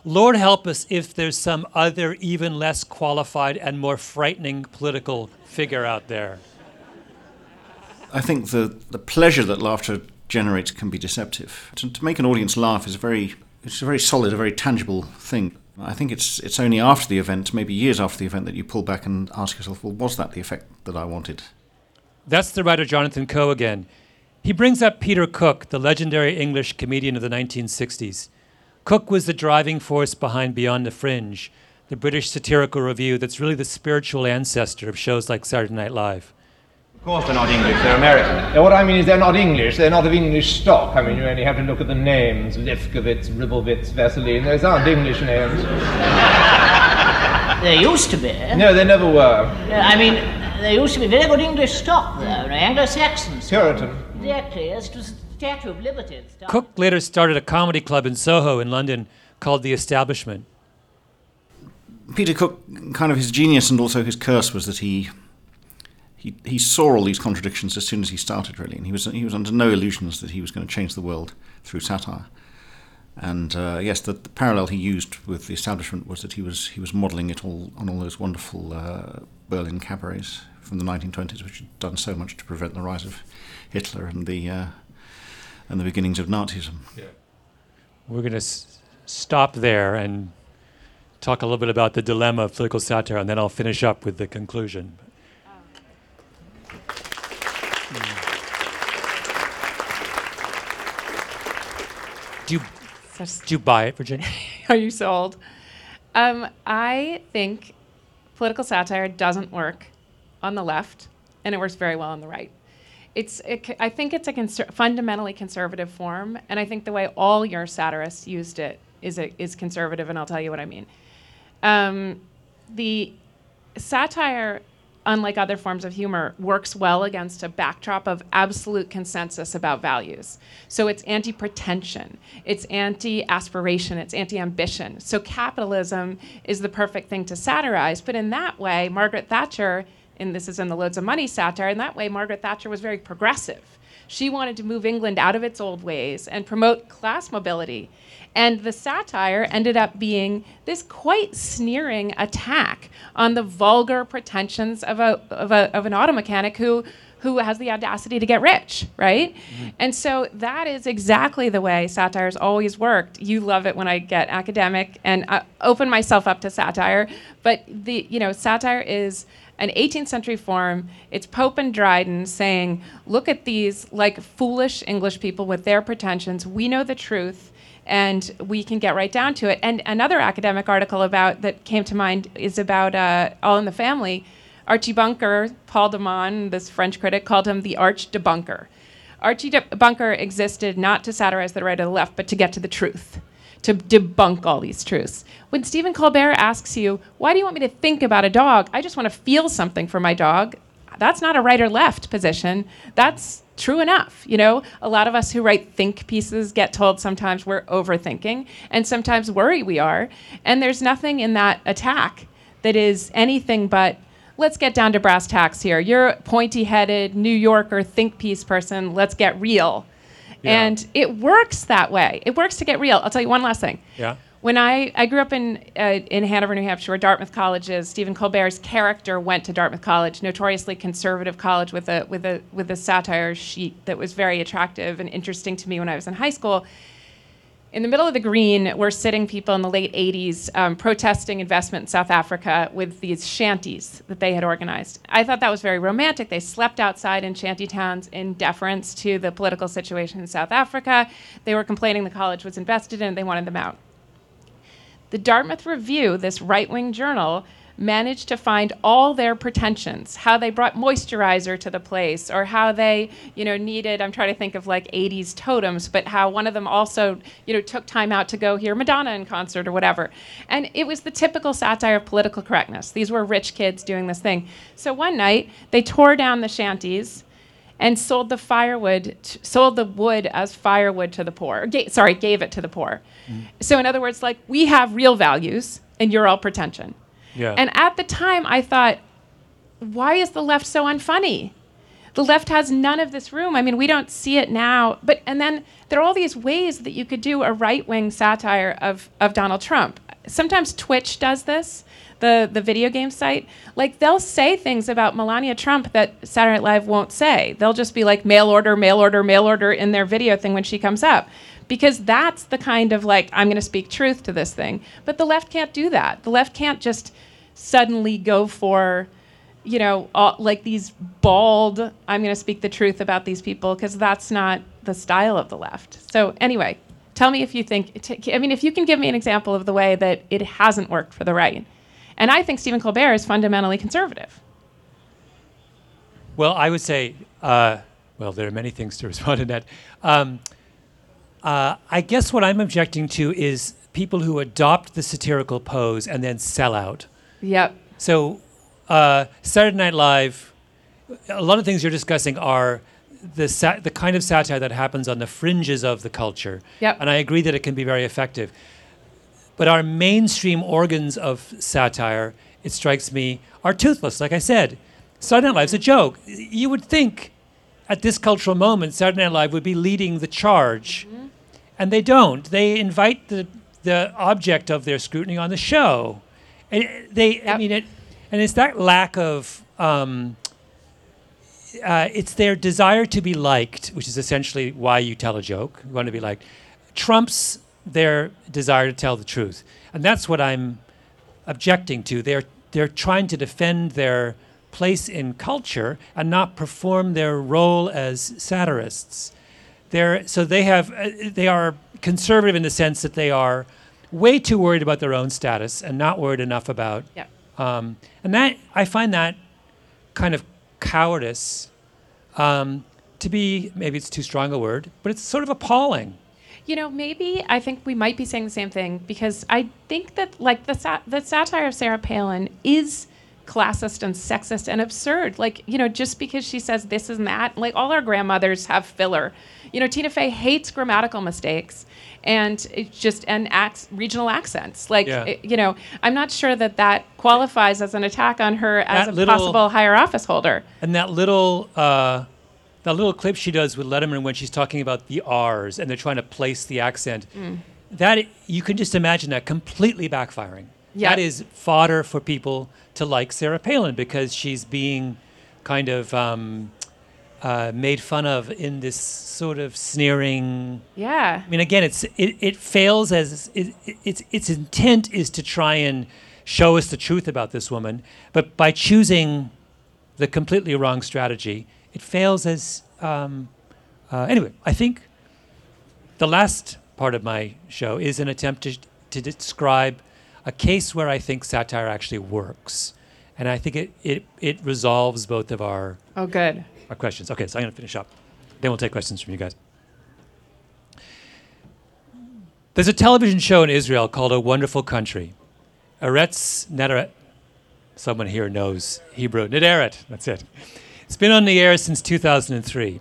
[SPEAKER 3] Lord help us if there's some other, even less qualified and more frightening political figure out there.
[SPEAKER 17] I think the, the pleasure that laughter generates can be deceptive. To, to make an audience laugh is a very it's a very solid, a very tangible thing. I think it's it's only after the event, maybe years after the event, that you pull back and ask yourself, well, was that the effect that I wanted?
[SPEAKER 3] That's the writer Jonathan Coe again. He brings up Peter Cook, the legendary English comedian of the 1960s. Cook was the driving force behind Beyond the Fringe, the British satirical review that's really the spiritual ancestor of shows like Saturday Night Live.
[SPEAKER 23] Of course they're not English, they're American. Now, what I mean is they're not English, they're not of English stock. I mean, you only have to look at the names Lefkowitz, Ribblewitz, Vaseline. Those aren't English names.
[SPEAKER 14] They used to be.
[SPEAKER 23] No, they never were.
[SPEAKER 14] I mean, they used to be very good English stock, though, Anglo-Saxon.
[SPEAKER 23] Puritan.
[SPEAKER 14] Exactly, yes, it was the Statue of Liberty. and stuff.
[SPEAKER 3] Cook later started a comedy club in Soho in London called The Establishment.
[SPEAKER 17] Peter Cook, kind of his genius and also his curse was that he he, he saw all these contradictions as soon as he started, really, and he was he was under no illusions that he was going to change the world through satire. And uh, yes, the, the parallel he used with the establishment was that he was he was modelling it all on all those wonderful uh, Berlin cabarets from the 1920s, which had done so much to prevent the rise of Hitler and the uh, and the beginnings of Nazism. Yeah.
[SPEAKER 3] We're going to s- stop there and talk a little bit about the dilemma of political satire, and then I'll finish up with the conclusion. Do you, do you buy it, Virginia? [laughs]
[SPEAKER 2] Are you sold? Um, I think political satire doesn't work on the left, and it works very well on the right. It's, it, I think it's a conser- fundamentally conservative form, and I think the way all your satirists used it is a, is conservative, and I'll tell you what I mean. Um, the satire, unlike other forms of humor, works well against a backdrop of absolute consensus about values. So it's anti pretension, it's anti aspiration, it's anti ambition. So capitalism is the perfect thing to satirize. But in that way, Margaret Thatcher, and this is in the Loadsamoney satire, in that way, Margaret Thatcher was very progressive. She wanted to move England out of its old ways and promote class mobility. And the satire ended up being this quite sneering attack on the vulgar pretensions of, a, of, a, of an auto mechanic who, who has the audacity to get rich, right? And so that is exactly the way satire's always worked. You love it when I get academic and uh, open myself up to satire, but the you know satire is an 18th century form. It's Pope and Dryden saying, "Look at these like foolish English people with their pretensions. We know the truth." And we can get right down to it. And another academic article about that came to mind is about uh, All in the Family. Archie Bunker, Paul Damon, this French critic, called him the arch debunker. Archie De- Bunker existed not to satirize the right or the left, but to get to the truth, to debunk all these truths. When Stephen Colbert asks you, Why do you want me to think about a dog? I just want to feel something for my dog. That's not a right or left position. That's true enough. You know, a lot of us who write think pieces get told sometimes we're overthinking and sometimes worry we are. And there's nothing in that attack that is anything but let's get down to brass tacks here. You're a pointy headed New Yorker think piece person. Let's get real.
[SPEAKER 3] Yeah.
[SPEAKER 2] And it works that way. It works to get real. I'll tell you one last thing.
[SPEAKER 3] Yeah.
[SPEAKER 2] When I, I grew up in, uh, in Hanover, New Hampshire, where Dartmouth College is, Stephen Colbert's character went to Dartmouth College, notoriously conservative college with a, with, a, with a satire sheet that was very attractive and interesting to me when I was in high school. In the middle of the green were sitting people in the late 80s um, protesting investment in South Africa with these shanties that they had organized. I thought that was very romantic. They slept outside in shanty towns in deference to the political situation in South Africa. They were complaining the college was invested in, they wanted them out. The Dartmouth Review, this right wing journal, managed to find all their pretensions how they brought moisturizer to the place or how they you know needed i'm trying to think of like 80s totems but how one of them also you know took time out to go hear madonna in concert or whatever. And it was the typical satire of political correctness. These were rich kids doing this thing. So one night they tore down the shanties and sold the firewood, t- sold the wood as firewood to the poor. Ga- sorry, gave it to the poor. Mm-hmm. So, in other words, like we have real values and you're all pretension.
[SPEAKER 3] Yeah.
[SPEAKER 2] And at the time, I thought, why is the left so unfunny? The left has none of this room. I mean, we don't see it now. But and then there are all these ways that you could do a right wing satire of, of Donald Trump. Sometimes Twitch does this, the, the video game site. Like they'll say things about Melania Trump that Saturday Night Live won't say. They'll just be like mail order, mail order, mail order in their video thing when she comes up. Because that's the kind of like, I'm going to speak truth to this thing. But the left can't do that. The left can't just suddenly go for you know, all, like these bald, I'm going to speak the truth about these people because that's not the style of the left. So, anyway, tell me if you think, t- I mean, if you can give me an example of the way that it hasn't worked for the right. And I think Stephen Colbert is fundamentally conservative.
[SPEAKER 3] Well, I would say, uh, well, there are many things to [laughs] respond to that. Um, uh, I guess what I'm objecting to is people who adopt the satirical pose and then sell out.
[SPEAKER 2] Yep.
[SPEAKER 3] So, uh, Saturday Night Live, a lot of things you're discussing are the sa- the kind of satire that happens on the fringes of the culture.
[SPEAKER 2] Yep.
[SPEAKER 3] And I agree that it can be very effective. But our mainstream organs of satire, it strikes me, are toothless. Like I said, Saturday Night Live's a joke. You would think at this cultural moment, Saturday Night Live would be leading the charge. And they don't. They invite the, the object of their scrutiny on the show. And they, I mean, it, and it's that lack of, um, uh, it's their desire to be liked, which is essentially why you tell a joke. You want to be liked. Trumps their desire to tell the truth, and that's what I'm objecting to. They're they're trying to defend their place in culture and not perform their role as satirists. They're so they have uh, they are conservative in the sense that they are way too worried about their own status and not worried enough about.
[SPEAKER 2] Yeah.
[SPEAKER 3] Um, and that I find that kind of cowardice um, to be maybe it's too strong a word, but it's sort of appalling.
[SPEAKER 2] You know, maybe I think we might be saying the same thing because I think that like the sat- the satire of Sarah Palin is classist and sexist and absurd. Like, you know, just because she says this and that, like all our grandmothers have filler. You know, Tina Fey hates grammatical mistakes and it's just and acts regional accents. Like,
[SPEAKER 3] Yeah.
[SPEAKER 2] it- you know, I'm not sure that that qualifies as an attack on her as
[SPEAKER 3] That
[SPEAKER 2] a
[SPEAKER 3] little-
[SPEAKER 2] possible higher office holder.
[SPEAKER 3] And that little uh, that little clip she does with Letterman when she's talking about the R's and they're trying to place the accent.
[SPEAKER 2] Mm.
[SPEAKER 3] That you can just imagine that completely backfiring.
[SPEAKER 2] Yeah.
[SPEAKER 3] That is fodder for people to like Sarah Palin because she's being kind of um, uh, made fun of in this sort of sneering.
[SPEAKER 2] Yeah.
[SPEAKER 3] I mean, again, it's it, it fails as it, it, its its intent is to try and show us the truth about this woman, but by choosing the completely wrong strategy, it fails as. Um, uh, anyway, I think the last part of my show is an attempt to to describe a case where I think satire actually works, and I think it it, it resolves both of our
[SPEAKER 2] Oh, good.
[SPEAKER 3] our questions. Okay, so I'm going to finish up. Then we'll take questions from you guys. There's a television show in Israel called A Wonderful Country. Eretz Nederet. Someone here knows Hebrew. Nederet, that's it. It's been on the air since 2003.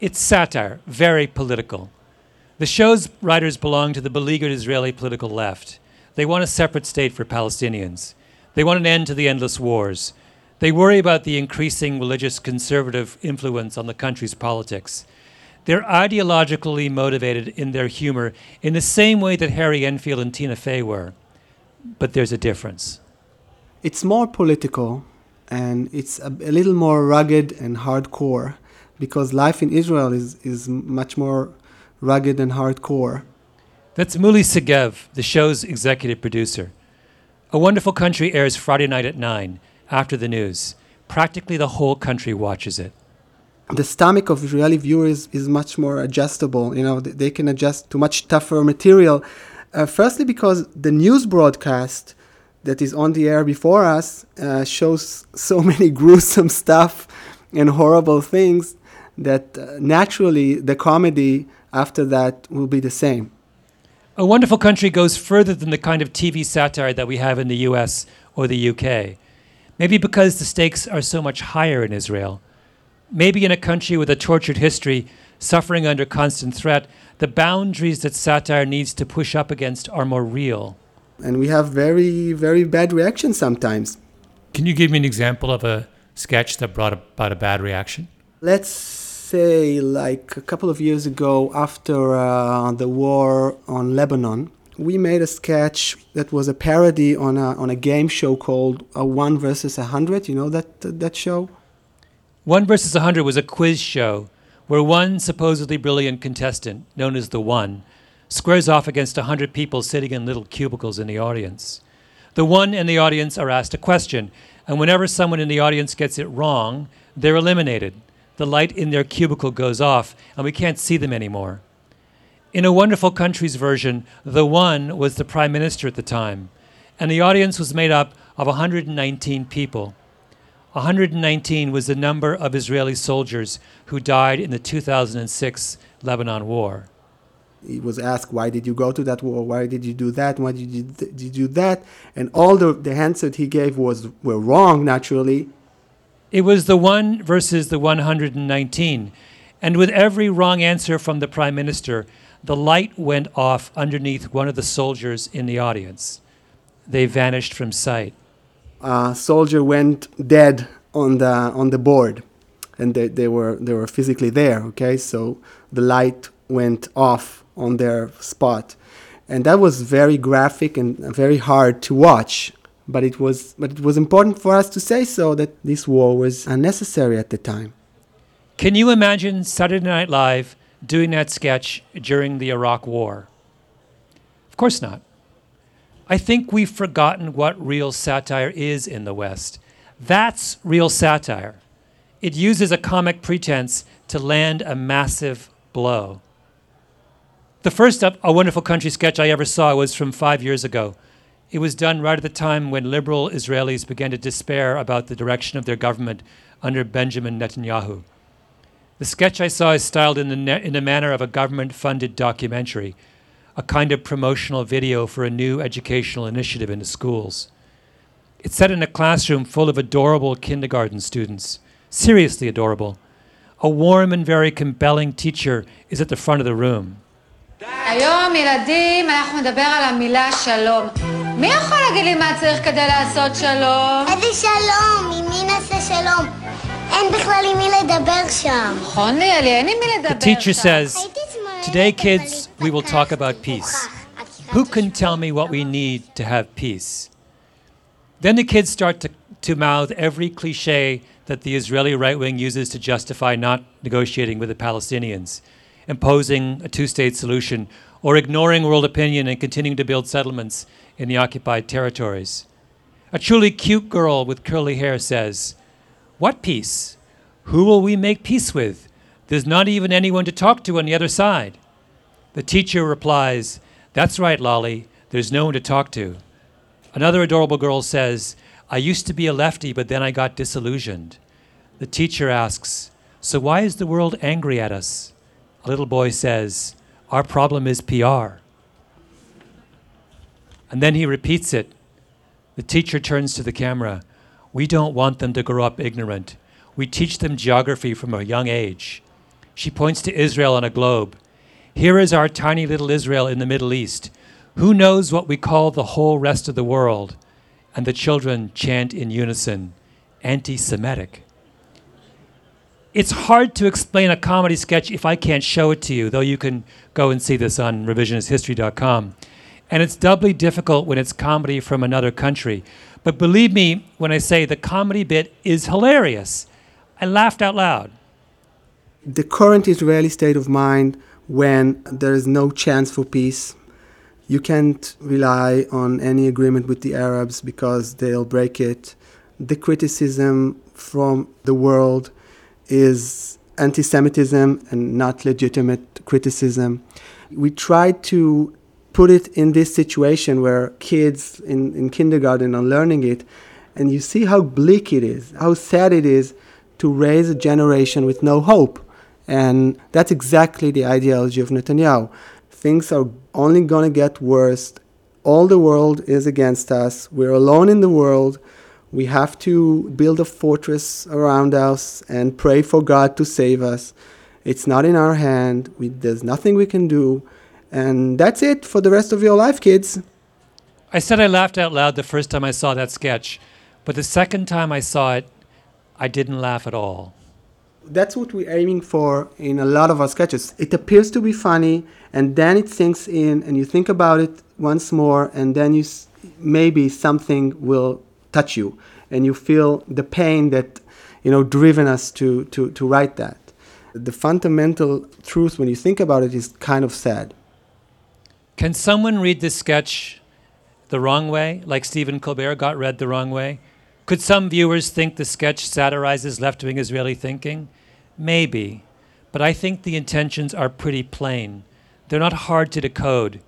[SPEAKER 3] It's satire, very political. The show's writers belong to the beleaguered Israeli political left. They want a separate state for Palestinians. They want an end to the endless wars. They worry about the increasing religious conservative influence on the country's politics. They're ideologically motivated in their humor in the same way that Harry Enfield and Tina Fey were. But there's a difference.
[SPEAKER 24] It's more political and it's a, a little more rugged and hardcore because life in Israel is, is much more rugged and hardcore.
[SPEAKER 3] That's Muli Segev, the show's executive producer. A Wonderful Country airs Friday night at 9 after the news. Practically the whole country watches it.
[SPEAKER 24] The stomach of Israeli viewers is much more adjustable. You know, they can adjust to much tougher material. Uh, firstly, because the news broadcast that is on the air before us uh, shows so [laughs] many gruesome stuff and horrible things that uh, naturally the comedy after that will be the same.
[SPEAKER 3] A Wonderful Country goes further than the kind of TV satire that we have in the US or the UK. Maybe because the stakes are so much higher in Israel. Maybe in a country with a tortured history, suffering under constant threat, the boundaries that satire needs to push up against are more real.
[SPEAKER 24] And we have very, very bad reactions sometimes.
[SPEAKER 3] Can you give me an example of a sketch that brought about a bad reaction?
[SPEAKER 24] Let's say, like a couple of years ago, after uh, the war on Lebanon, we made a sketch that was a parody on a, on a game show called uh, One versus a Hundred. You know that, that show?
[SPEAKER 3] One versus a hundred was a quiz show where one supposedly brilliant contestant, known as the One, squares off against a hundred people sitting in little cubicles in the audience. The One in the audience are asked a question, and whenever someone in the audience gets it wrong, they're eliminated. The light in their cubicle goes off, and we can't see them anymore. In a Wonderful country's version, the One was the Prime Minister at the time, and the audience was made up of 119 people. 119 was the number of Israeli soldiers who died in the 2006 Lebanon War.
[SPEAKER 24] He was asked, Why did you go to that war? Why did you do that? Why did you, did you do that? And all the, the answers he gave was, were wrong, naturally.
[SPEAKER 3] It was the one versus the 119. And with every wrong answer from the Prime Minister, the light went off underneath one of the soldiers in the audience. They vanished from sight.
[SPEAKER 24] A soldier went dead on the, on the board, and they, they, were, they were physically there, okay? So the light went off on their spot. And that was very graphic and very hard to watch. But it was, but it was important for us to say so that this war was unnecessary at the time.
[SPEAKER 3] Can you imagine Saturday Night Live doing that sketch during the Iraq War? Of course not. I think we've forgotten what real satire is in the West. That's real satire. It uses a comic pretense to land a massive blow. The first A Wonderful Country sketch I ever saw was from five years ago. It was done right at the time when liberal Israelis began to despair about the direction of their government under Benjamin Netanyahu. The sketch I saw is styled in the, ne- in the manner of a government funded documentary, a kind of promotional video for a new educational initiative in the schools. It's set in a classroom full of adorable kindergarten students, seriously adorable. A warm and very compelling teacher is at the front of the room.
[SPEAKER 25] היום ילדים אנחנו נדבר על המילה שלום. מי יכול להגיד לי מה צריך כדי לעשות שלום?
[SPEAKER 16] איזה שלום? עם מי נעשה שלום? אין בכלל עם מי לדבר שם.
[SPEAKER 25] נכון ליאלי, אין עם מי
[SPEAKER 3] The
[SPEAKER 25] לדבר
[SPEAKER 3] teacher
[SPEAKER 25] שם.
[SPEAKER 3] says, Today, kids, we will talk about peace. Who can tell me what we need to have peace? Then the kids start to, to mouth every cliche that the Israeli right wing uses to justify not negotiating with the Palestinians, imposing a two state solution, or ignoring world opinion and continuing to build settlements in the occupied territories. A truly cute girl with curly hair says, What peace? Who will we make peace with? There's not even anyone to talk to on the other side. The teacher replies, That's right, Lolly, there's no one to talk to. Another adorable girl says, I used to be a lefty, but then I got disillusioned. The teacher asks, So why is the world angry at us? A little boy says, Our problem is PR. And then he repeats it. The teacher turns to the camera. We don't want them to grow up ignorant. We teach them geography from a young age. She points to Israel on a globe. Here is our tiny little Israel in the Middle East. Who knows what we call the whole rest of the world? And the children chant in unison anti Semitic. It's hard to explain a comedy sketch if I can't show it to you, though you can go and see this on revisionisthistory.com. And it's doubly difficult when it's comedy from another country. But believe me when I say the comedy bit is hilarious. I laughed out loud.
[SPEAKER 24] The current Israeli state of mind when there is no chance for peace, you can't rely on any agreement with the Arabs because they'll break it. The criticism from the world is anti Semitism and not legitimate criticism. We try to put it in this situation where kids in, in kindergarten are learning it, and you see how bleak it is, how sad it is to raise a generation with no hope. And that's exactly the ideology of Netanyahu. Things are only going to get worse. All the world is against us. We're alone in the world. We have to build a fortress around us and pray for God to save us. It's not in our hand. We, there's nothing we can do. And that's it for the rest of your life, kids.
[SPEAKER 3] I said I laughed out loud the first time I saw that sketch, but the second time I saw it, I didn't laugh at all.
[SPEAKER 24] That's what we're aiming for in a lot of our sketches. It appears to be funny, and then it sinks in, and you think about it once more, and then you s- maybe something will touch you, and you feel the pain that you know driven us to to to write that. The fundamental truth, when you think about it, is kind of sad.
[SPEAKER 3] Can someone read this sketch the wrong way, like Stephen Colbert got read the wrong way? Could some viewers think the sketch satirizes left wing Israeli thinking? Maybe. But I think the intentions are pretty plain. They're not hard to decode.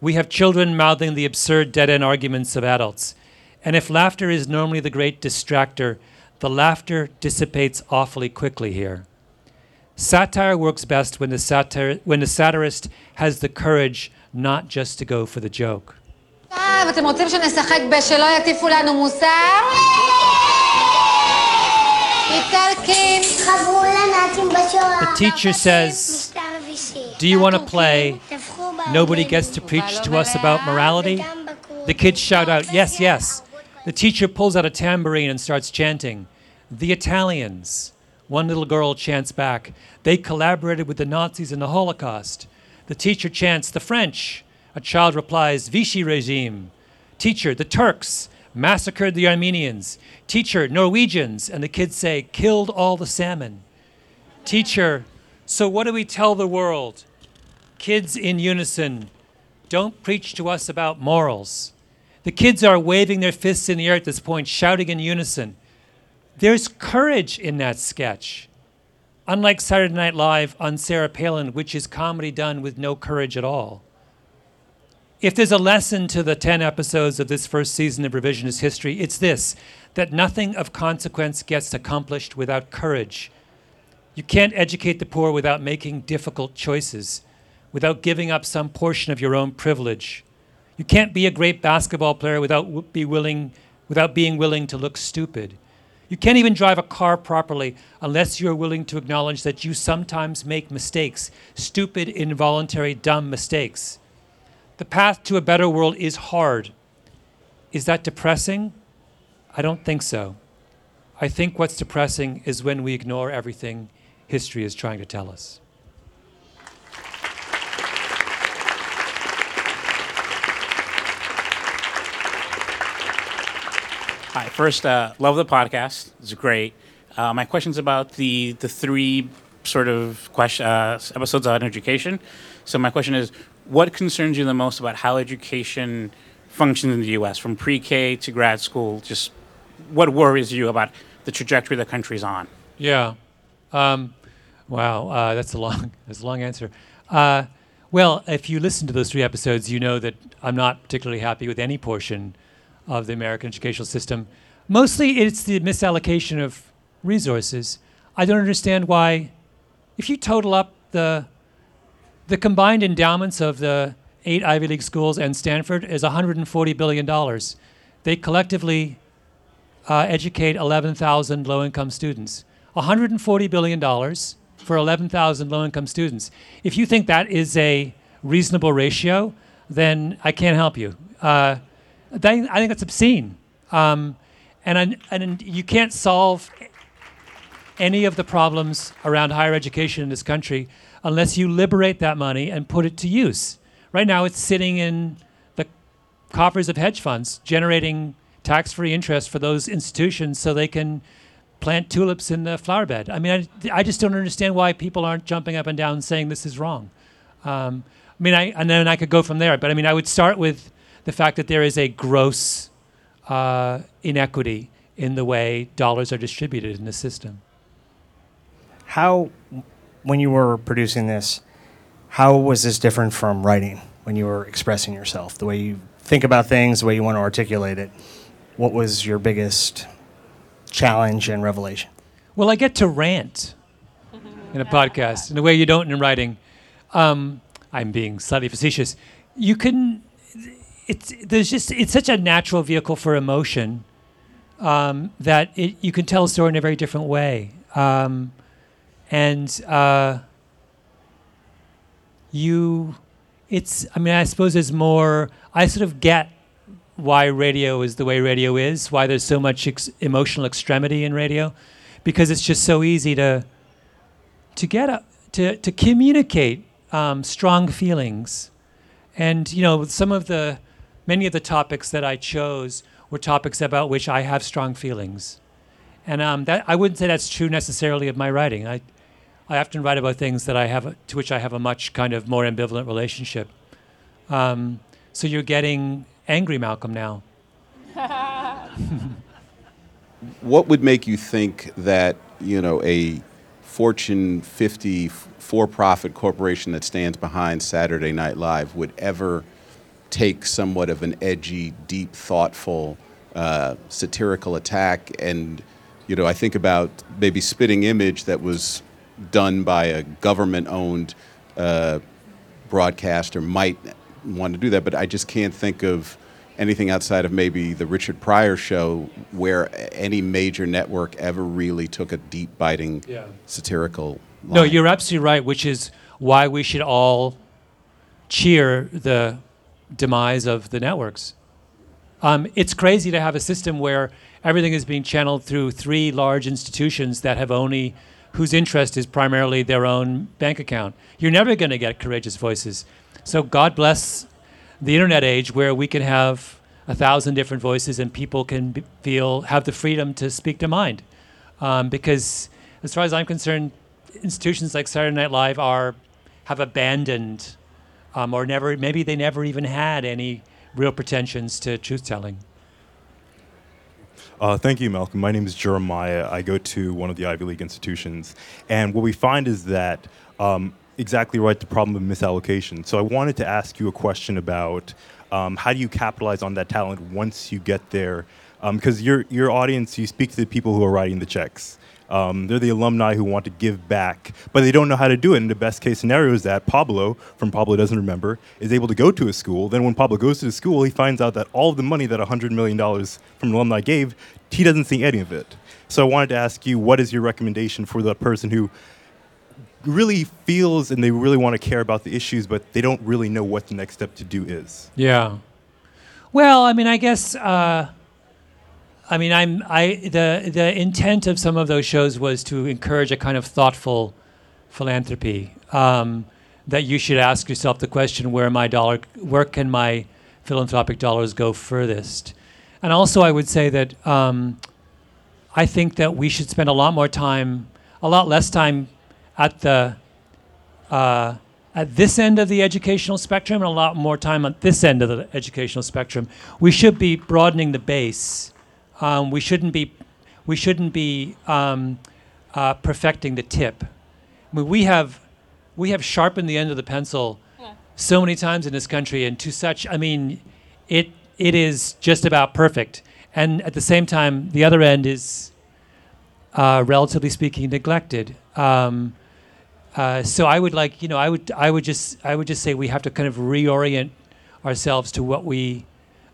[SPEAKER 3] We have children mouthing the absurd dead end arguments of adults. And if laughter is normally the great distractor, the laughter dissipates awfully quickly here. Satire works best when the, satir- when the satirist has the courage not just to go for the joke.
[SPEAKER 25] עכשיו אתם רוצים שנשחק בשלא יטיפו לנו מוסר? איטלקים. חברו לנאצים בשואה.
[SPEAKER 3] The teacher says, Do you want to play? Nobody gets to preach to us about morality? The kids shout out, Yes, yes. The teacher pulls out a tambourine and starts chanting, The Italians. One little girl chants back, They collaborated with the Nazis in the Holocaust. The teacher chants, The French. A child replies, Vichy regime. Teacher, the Turks massacred the Armenians. Teacher, Norwegians. And the kids say, Killed all the salmon. Teacher, so what do we tell the world? Kids in unison, don't preach to us about morals. The kids are waving their fists in the air at this point, shouting in unison. There's courage in that sketch. Unlike Saturday Night Live on Sarah Palin, which is comedy done with no courage at all. If there's a lesson to the 10 episodes of this first season of Revisionist History, it's this that nothing of consequence gets accomplished without courage. You can't educate the poor without making difficult choices, without giving up some portion of your own privilege. You can't be a great basketball player without be willing without being willing to look stupid. You can't even drive a car properly unless you're willing to acknowledge that you sometimes make mistakes, stupid, involuntary, dumb mistakes. The path to a better world is hard. Is that depressing? I don't think so. I think what's depressing is when we ignore everything history is trying to tell us.
[SPEAKER 26] Hi. First, uh, love the podcast. It's great. Uh, my question's about the the three sort of question, uh, episodes on education. So my question is, what concerns you the most about how education functions in the U.S. from pre-K to grad school? Just what worries you about the trajectory the country's on?
[SPEAKER 3] Yeah. Um, wow, uh, that's a long [laughs] that's a long answer. Uh, well, if you listen to those three episodes, you know that I'm not particularly happy with any portion of the American educational system. Mostly, it's the misallocation of resources. I don't understand why, if you total up the the combined endowments of the eight Ivy League schools and Stanford is 140 billion dollars. They collectively uh, educate 11,000 low-income students. 140 billion dollars for 11,000 low-income students. If you think that is a reasonable ratio, then I can't help you. Uh, that, I think that's obscene, um, and I, and you can't solve any of the problems around higher education in this country unless you liberate that money and put it to use. Right now, it's sitting in the coffers of hedge funds, generating tax-free interest for those institutions so they can plant tulips in the flower bed. I mean, I, I just don't understand why people aren't jumping up and down saying this is wrong. Um, I mean, I, and then I could go from there. But I mean, I would start with the fact that there is a gross uh, inequity in the way dollars are distributed in the system.
[SPEAKER 27] How, when you were producing this, how was this different from writing when you were expressing yourself? The way you think about things, the way you want to articulate it. What was your biggest challenge and revelation?
[SPEAKER 3] Well, I get to rant in a [laughs] podcast in a way you don't in writing. Um, I'm being slightly facetious. You can. It's there's just it's such a natural vehicle for emotion. um, that it, you can tell a story in a very different way. Um, and uh, you, it's, I mean, I suppose there's more, I sort of get why radio is the way radio is, why there's so much ex- emotional extremity in radio, because it's just so easy to, to get, a, to, to communicate um, strong feelings. And, you know, some of the, many of the topics that I chose were topics about which I have strong feelings. And um, that, I wouldn't say that's true necessarily of my writing. I, I often write about things that I have, to which I have a much kind of more ambivalent relationship. Um, so you're getting angry Malcolm now. [laughs]
[SPEAKER 28] what would make you think that you know a Fortune 50 for-profit corporation that stands behind Saturday Night Live would ever take somewhat of an edgy, deep, thoughtful, uh, satirical attack? And you know, I think about maybe Spitting Image that was done by a government-owned uh, broadcaster might want to do that, but I just can't think of anything outside of maybe the Richard Pryor show where any major network ever really took a deep biting
[SPEAKER 3] Yeah.
[SPEAKER 28] satirical line.
[SPEAKER 3] No, you're absolutely right, which is why we should all cheer the demise of the networks. Um, it's crazy to have a system where everything is being channeled through three large institutions that have only whose interest is primarily their own bank account. You're never going to get courageous voices. So God bless the internet age where we can have a thousand different voices and people can be, feel have the freedom to speak their mind. Um, because as far as I'm concerned, institutions like Saturday Night Live are have abandoned um, or never maybe they never even had any real pretensions to truth telling.
[SPEAKER 29] Uh, thank you, Malcolm. My name is Jeremiah. I go to one of the Ivy League institutions. And what we find is that, um, exactly right, the problem of misallocation. So I wanted to ask you a question about um, how do you capitalize on that talent once you get there? Because your, your audience, you speak to the people who are writing the checks. Um, they're the alumni who want to give back, but they don't know how to do it. And the best case scenario is that Pablo, from Pablo Doesn't Remember, is able to go to a school. Then when Pablo goes to the school, he finds out that all of the money that $100 million from alumni gave, he doesn't see any of it. So I wanted to ask you, what is your recommendation for the person who really feels and they really want to care about the issues, but they don't really know what the next step to do is?
[SPEAKER 3] Yeah. Well, I mean, I guess. Uh, I mean, I'm. I the the intent of some of those shows was to encourage a kind of thoughtful philanthropy. Um, that you should ask yourself the question: Where my dollar? Where can my philanthropic dollars go furthest? And also, I would say that um, I think that we should spend a lot more time, a lot less time, at the uh, at this end of the educational spectrum, and a lot more time at this end of the educational spectrum. We should be broadening the base. Um, we shouldn't be we shouldn't be um, uh, perfecting the tip. I mean, we have we have sharpened the end of the pencil so many times in this country, and to such I mean, it it is just about perfect. And at the same time, the other end is, uh, relatively speaking, neglected. Um, uh, so I would like, you know, I would, I would just, I would just say we have to kind of reorient ourselves to what we.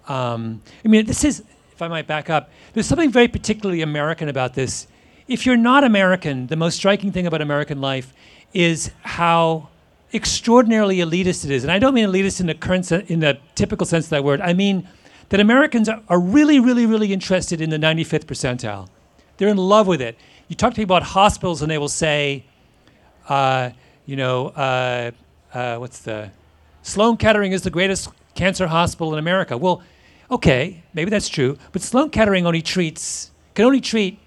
[SPEAKER 3] Um, I mean, this is, if I might back up, there's something very particularly American about this. If you're not American, the most striking thing about American life is how extraordinarily elitist it is. And I don't mean elitist in the current sen- in the typical sense of that word. I mean that Americans are, are really, really, really interested in the 95th percentile. They're in love with it. You talk to people about hospitals, and they will say, uh, you know, uh, uh, what's the Sloan Kettering is the greatest cancer hospital in America. Well, okay, maybe that's true, but Sloan Kettering only treats can only treat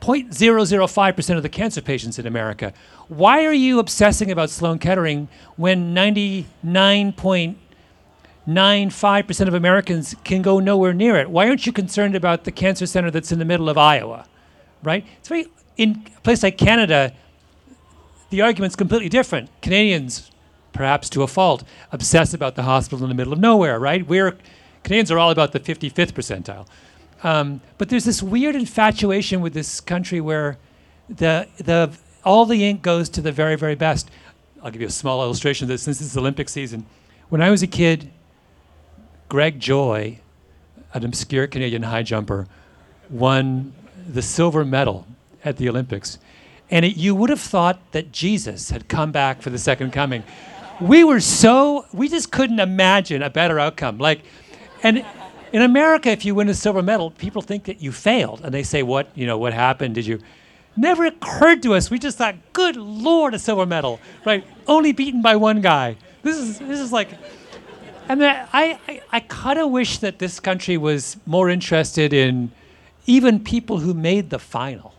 [SPEAKER 3] 0.005% of the cancer patients in America. Why are you obsessing about Sloan Kettering when 99.95% of Americans can go nowhere near it? Why aren't you concerned about the cancer center that's in the middle of Iowa? Right? It's very in a place like Canada, the argument's completely different. Canadians, perhaps to a fault, obsess about the hospital in the middle of nowhere, right? We're Canadians are all about the 55th percentile. Um, but there's this weird infatuation with this country where the the all the ink goes to the very very best. I'll give you a small illustration of this since this is Olympic season. When I was a kid, Greg Joy, an obscure Canadian high jumper, won the silver medal at the Olympics. And it, you would have thought that Jesus had come back for the second coming. We were so, we just couldn't imagine a better outcome. Like, and in America, if you win a silver medal, people think that you failed. And they say, what, you know, what happened? Did you? Never occurred to us. We just thought, good Lord, a silver medal, right? Only beaten by one guy. This is, this is like, and I, I, I kind of wish that this country was more interested in even people who made the final,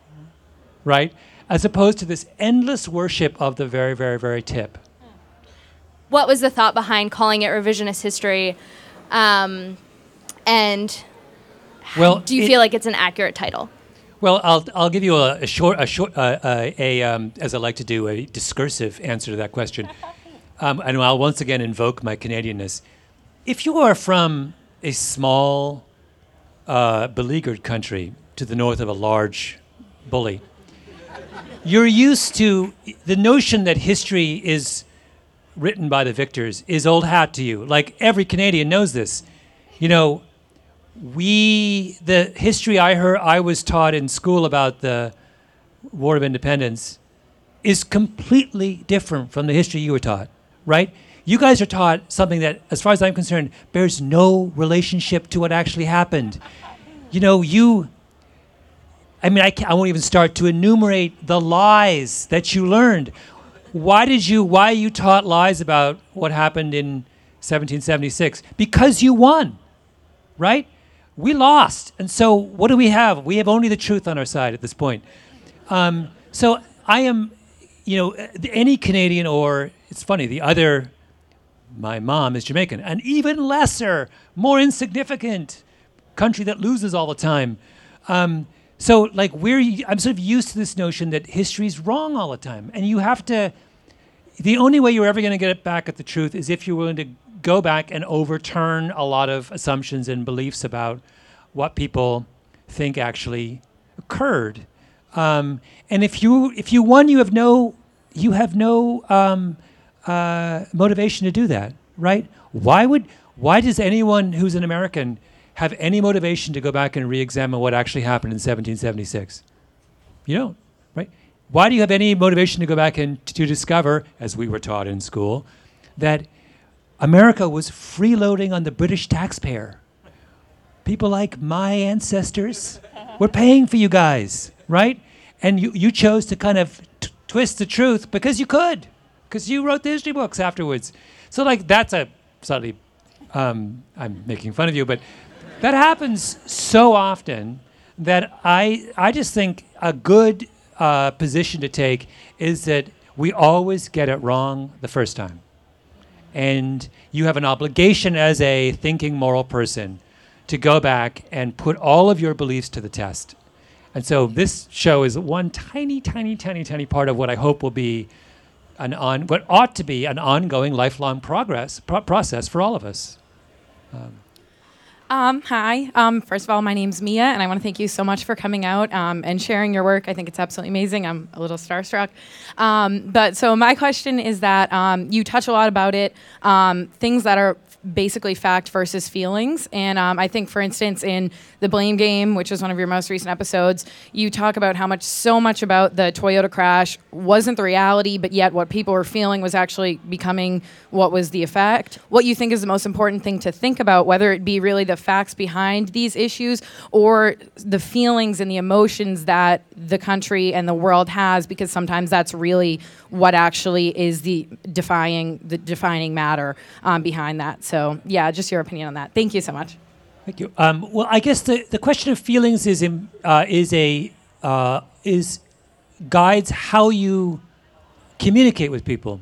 [SPEAKER 3] right? As opposed to this endless worship of the very, very, very tip.
[SPEAKER 30] What was the thought behind calling it revisionist history? Um, and
[SPEAKER 3] Well,
[SPEAKER 30] do you
[SPEAKER 3] it-
[SPEAKER 30] feel like it's an accurate title?
[SPEAKER 3] Well, I'll, I'll give you a, a short, a short, uh, uh, a um, as I like to do, a discursive answer to that question. [laughs] Um, and I'll once again invoke my Canadianness. If you are from a small, uh, beleaguered country to the north of a large bully, you're used to the notion that history is written by the victors is old hat to you. Like every Canadian knows this. You know, we the history I heard I was taught in school about the War of Independence is completely different from the history you were taught, right? You guys are taught something that, as far as I'm concerned, bears no relationship to what actually happened. You know, you. I mean, I, I won't even start to enumerate the lies that you learned. Why did you? Why you taught lies about what happened in 1776? Because you won, right? We lost, and so what do we have? We have only the truth on our side at this point. Um, so I am, you know, any Canadian or it's funny the other. My mom is Jamaican, an even lesser, more insignificant country that loses all the time. Um, so like we're, I'm sort of used to this notion that history's wrong all the time, and you have to. The only way you're ever going to get back at the truth is if you're willing to go back and overturn a lot of assumptions and beliefs about what people think actually occurred. Um, and if you if you won, you have no you have no um, uh, motivation to do that, right? Why would why does anyone who's an American have any motivation to go back and re-examine what actually happened in 1776? You don't, right? Why do you have any motivation to go back and to discover, as we were taught in school, that America was freeloading on the British taxpayer? People like my ancestors were paying for you guys, right? And you, you chose to kind of t- twist the truth because you could, because you wrote the history books afterwards. So, like, that's a slightly, um, I'm making fun of you, but that happens so often that I, I just think a good uh, position to take is that we always get it wrong the first time. And you have an obligation as a thinking moral person to go back and put all of your beliefs to the test. And so this show is one tiny, tiny, tiny, tiny part of what I hope will be an on what ought to be an ongoing, lifelong progress pro- process for all of us. Um,
[SPEAKER 31] Um, hi. Um, first of all, my name's Mia, and I want to thank you so much for coming out um, and sharing your work. I think it's absolutely amazing. I'm a little starstruck. Um, but so my question is that um, you touch a lot about it, um, things that are basically fact versus feelings. And um, I think, for instance, in the Blame Game, which is one of your most recent episodes, you talk about how much so much about the Toyota crash wasn't the reality, but yet what people were feeling was actually becoming what was the effect. What you think is the most important thing to think about, whether it be really the facts behind these issues or the feelings and the emotions that the country and the world has, because sometimes that's really what actually is the defying the defining matter um, behind that. So yeah, just your opinion on that. Thank you so much.
[SPEAKER 3] Thank you. Um, well, I guess the, the question of feelings is in, uh, is a uh, is guides how you communicate with people.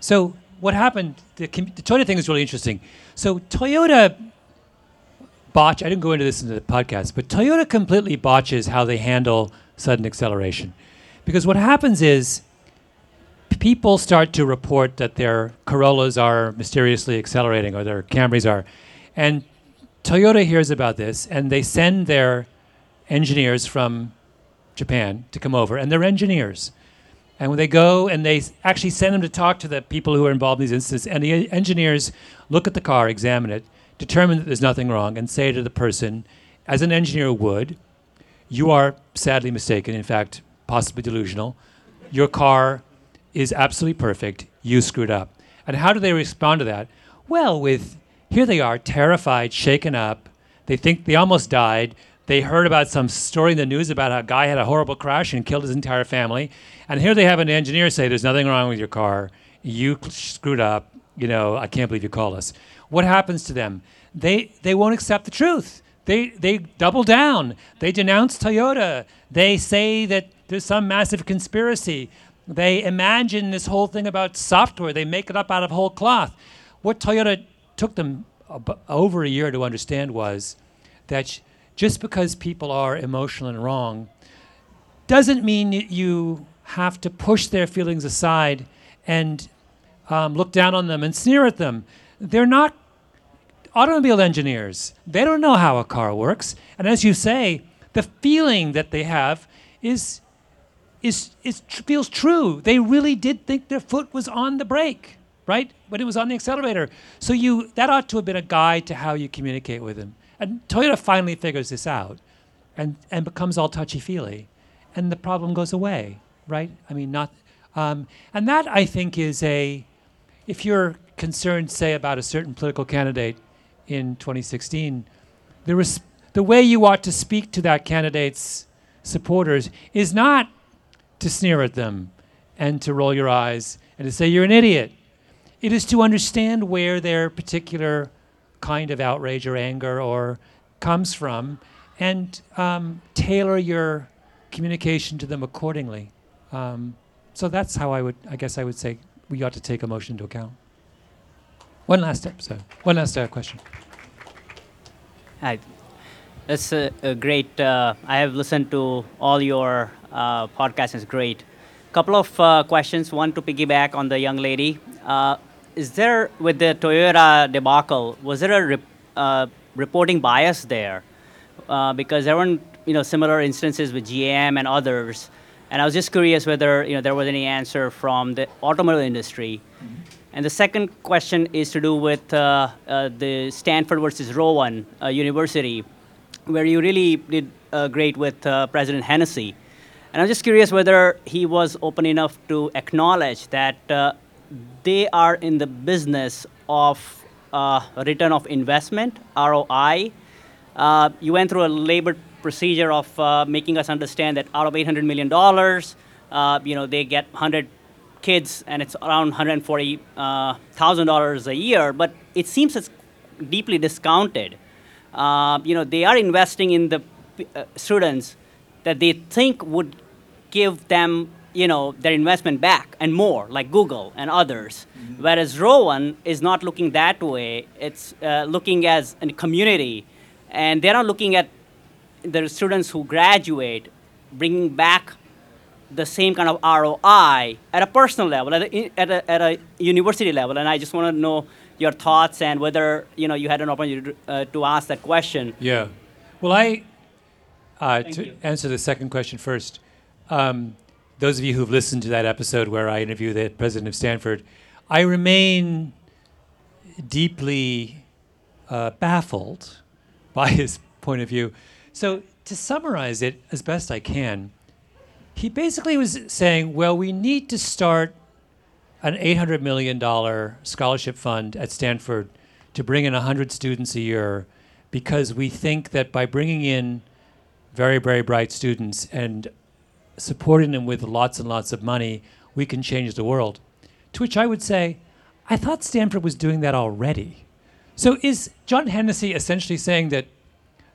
[SPEAKER 3] So what happened? The, the Toyota thing is really interesting. So Toyota botch. I didn't go into this in the podcast, but Toyota completely botches how they handle sudden acceleration, because what happens is people start to report that their Corollas are mysteriously accelerating or their Camrys are. And Toyota hears about this and they send their engineers from Japan to come over, and they're engineers. And when they go and they actually send them to talk to the people who are involved in these incidents, and the engineers look at the car, examine it, determine that there's nothing wrong, and say to the person, as an engineer would, you are sadly mistaken, in fact, possibly delusional. Your car is absolutely perfect. You screwed up. And how do they respond to that? Well, with here they are, terrified, shaken up. They think they almost died. They heard about some story in the news about how a guy had a horrible crash and killed his entire family. And here they have an engineer say, There's nothing wrong with your car. You screwed up. You know, I can't believe you called us. What happens to them? They, they won't accept the truth. They, they double down. They denounce Toyota. They say that there's some massive conspiracy. They imagine this whole thing about software. They make it up out of whole cloth. What Toyota took them over a year to understand was that just because people are emotional and wrong doesn't mean you have to push their feelings aside and um, look down on them and sneer at them. They're not automobile engineers. They don't know how a car works. And as you say, the feeling that they have is is is feels true. They really did think their foot was on the brake, right? When it was on the accelerator. So you that ought to have been a guide to how you communicate with them. And Toyota finally figures this out and and becomes all touchy-feely. And the problem goes away, right? I mean not um, and that I think is a if you're concerned, say, about a certain political candidate in 2016, the, res- the way you ought to speak to that candidate's supporters is not to sneer at them and to roll your eyes and to say you're an idiot. It is to understand where their particular kind of outrage or anger or comes from and um, tailor your communication to them accordingly. Um, so that's how I would, I guess I would say we ought to take emotion into account. One last so one last uh, question.
[SPEAKER 32] Hi. That's a, a great. Uh, I have listened to all your uh, podcasts. It's great. Couple of uh, questions. One to piggyback on the young lady. Uh, is there with the Toyota debacle? Was there a rep, uh, reporting bias there? Uh, because there weren't you know similar instances with GM and others. And I was just curious whether you know there was any answer from the automobile industry. And the second question is to do with uh, uh, the Stanford versus Rowan uh, University, where you really did uh, great with uh, President Hennessy. And I'm just curious whether he was open enough to acknowledge that uh, they are in the business of uh, return of investment, ROI. Uh, you went through a labored procedure of uh, making us understand that out of $800 million, uh, you know, they get 100 kids and it's around $140,000 a year, but it seems it's deeply discounted. Uh, you know, they are investing in the uh, students that they think would give them, you know, their investment back and more, like Google and others. Whereas Rowan is not looking that way. It's uh, looking as a community, and they're not looking at the students who graduate, bringing back the same kind of ROI at a personal level, at a, at a, at a university level. And I just want to know your thoughts and whether you know you had an opportunity to, uh, to ask that question.
[SPEAKER 3] Yeah. Well, I uh, to answer the second question first. Um, those of you who've listened to that episode where I interview the president of Stanford, I remain deeply uh, baffled by his point of view. So, to summarize it as best I can, he basically was saying, well, we need to start an $800 million scholarship fund at Stanford to bring in 100 students a year because we think that by bringing in very, very bright students and supporting them with lots and lots of money, we can change the world. To which I would say, I thought Stanford was doing that already. So is John Hennessy essentially saying that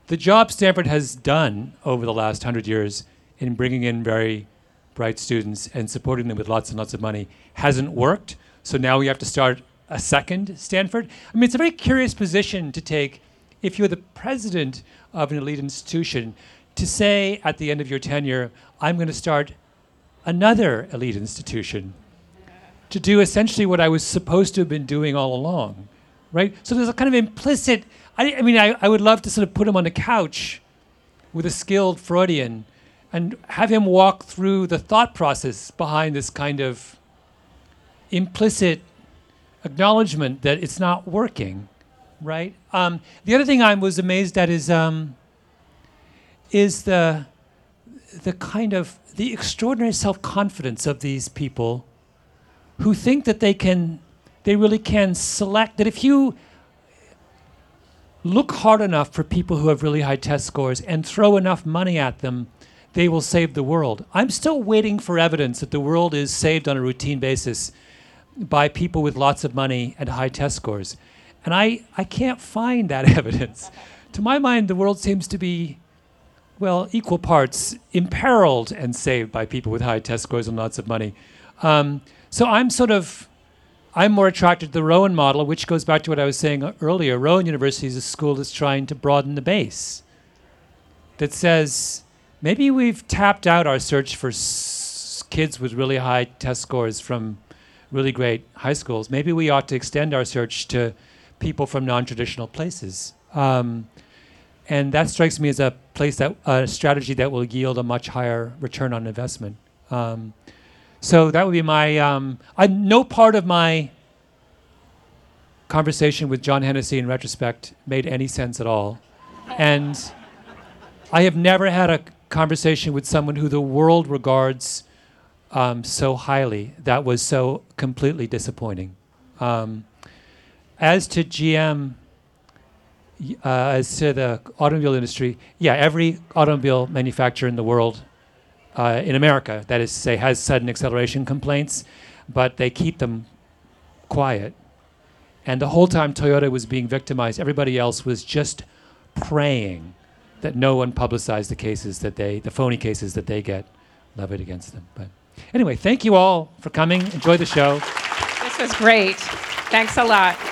[SPEAKER 3] the job Stanford has done over the last hundred years in bringing in very bright students and supporting them with lots and lots of money hasn't worked? So now we have to start a second Stanford? I mean, it's a very curious position to take if you're the president of an elite institution to say at the end of your tenure, I'm going to start another elite institution to do essentially what I was supposed to have been doing all along, right? So there's a kind of implicit. I, I mean, I, I would love to sort of put him on the couch with a skilled Freudian and have him walk through the thought process behind this kind of implicit acknowledgement that it's not working, right? Um, the other thing I was amazed at is um, is the the kind of the extraordinary self-confidence of these people who think that they can they really can select that if you look hard enough for people who have really high test scores and throw enough money at them they will save the world. I'm still waiting for evidence that the world is saved on a routine basis by people with lots of money and high test scores. And i i can't find that [laughs] evidence. To my mind the world seems to be well, equal parts imperiled and saved by people with high test scores and lots of money. Um, so I'm sort of, I'm more attracted to the Rowan model, which goes back to what I was saying earlier. Rowan University is a school that's trying to broaden the base. That says maybe we've tapped out our search for s- kids with really high test scores from really great high schools. Maybe we ought to extend our search to people from non-traditional places. Um, and that strikes me as a place that a strategy that will yield a much higher return on investment. Um, so that would be my. Um, I no part of my conversation with John Hennessy in retrospect made any sense at all, and I have never had a conversation with someone who the world regards um, so highly that was so completely disappointing. Um, as to GM uh, as to the automobile industry, yeah, every automobile manufacturer in the world, uh, in America, that is to say, has sudden acceleration complaints, but they keep them quiet. And the whole time Toyota was being victimized, everybody else was just praying that no one publicized the cases that they, the phony cases that they get levied against them. But anyway, thank you all for coming. Enjoy the show.
[SPEAKER 33] This was great. Thanks a lot.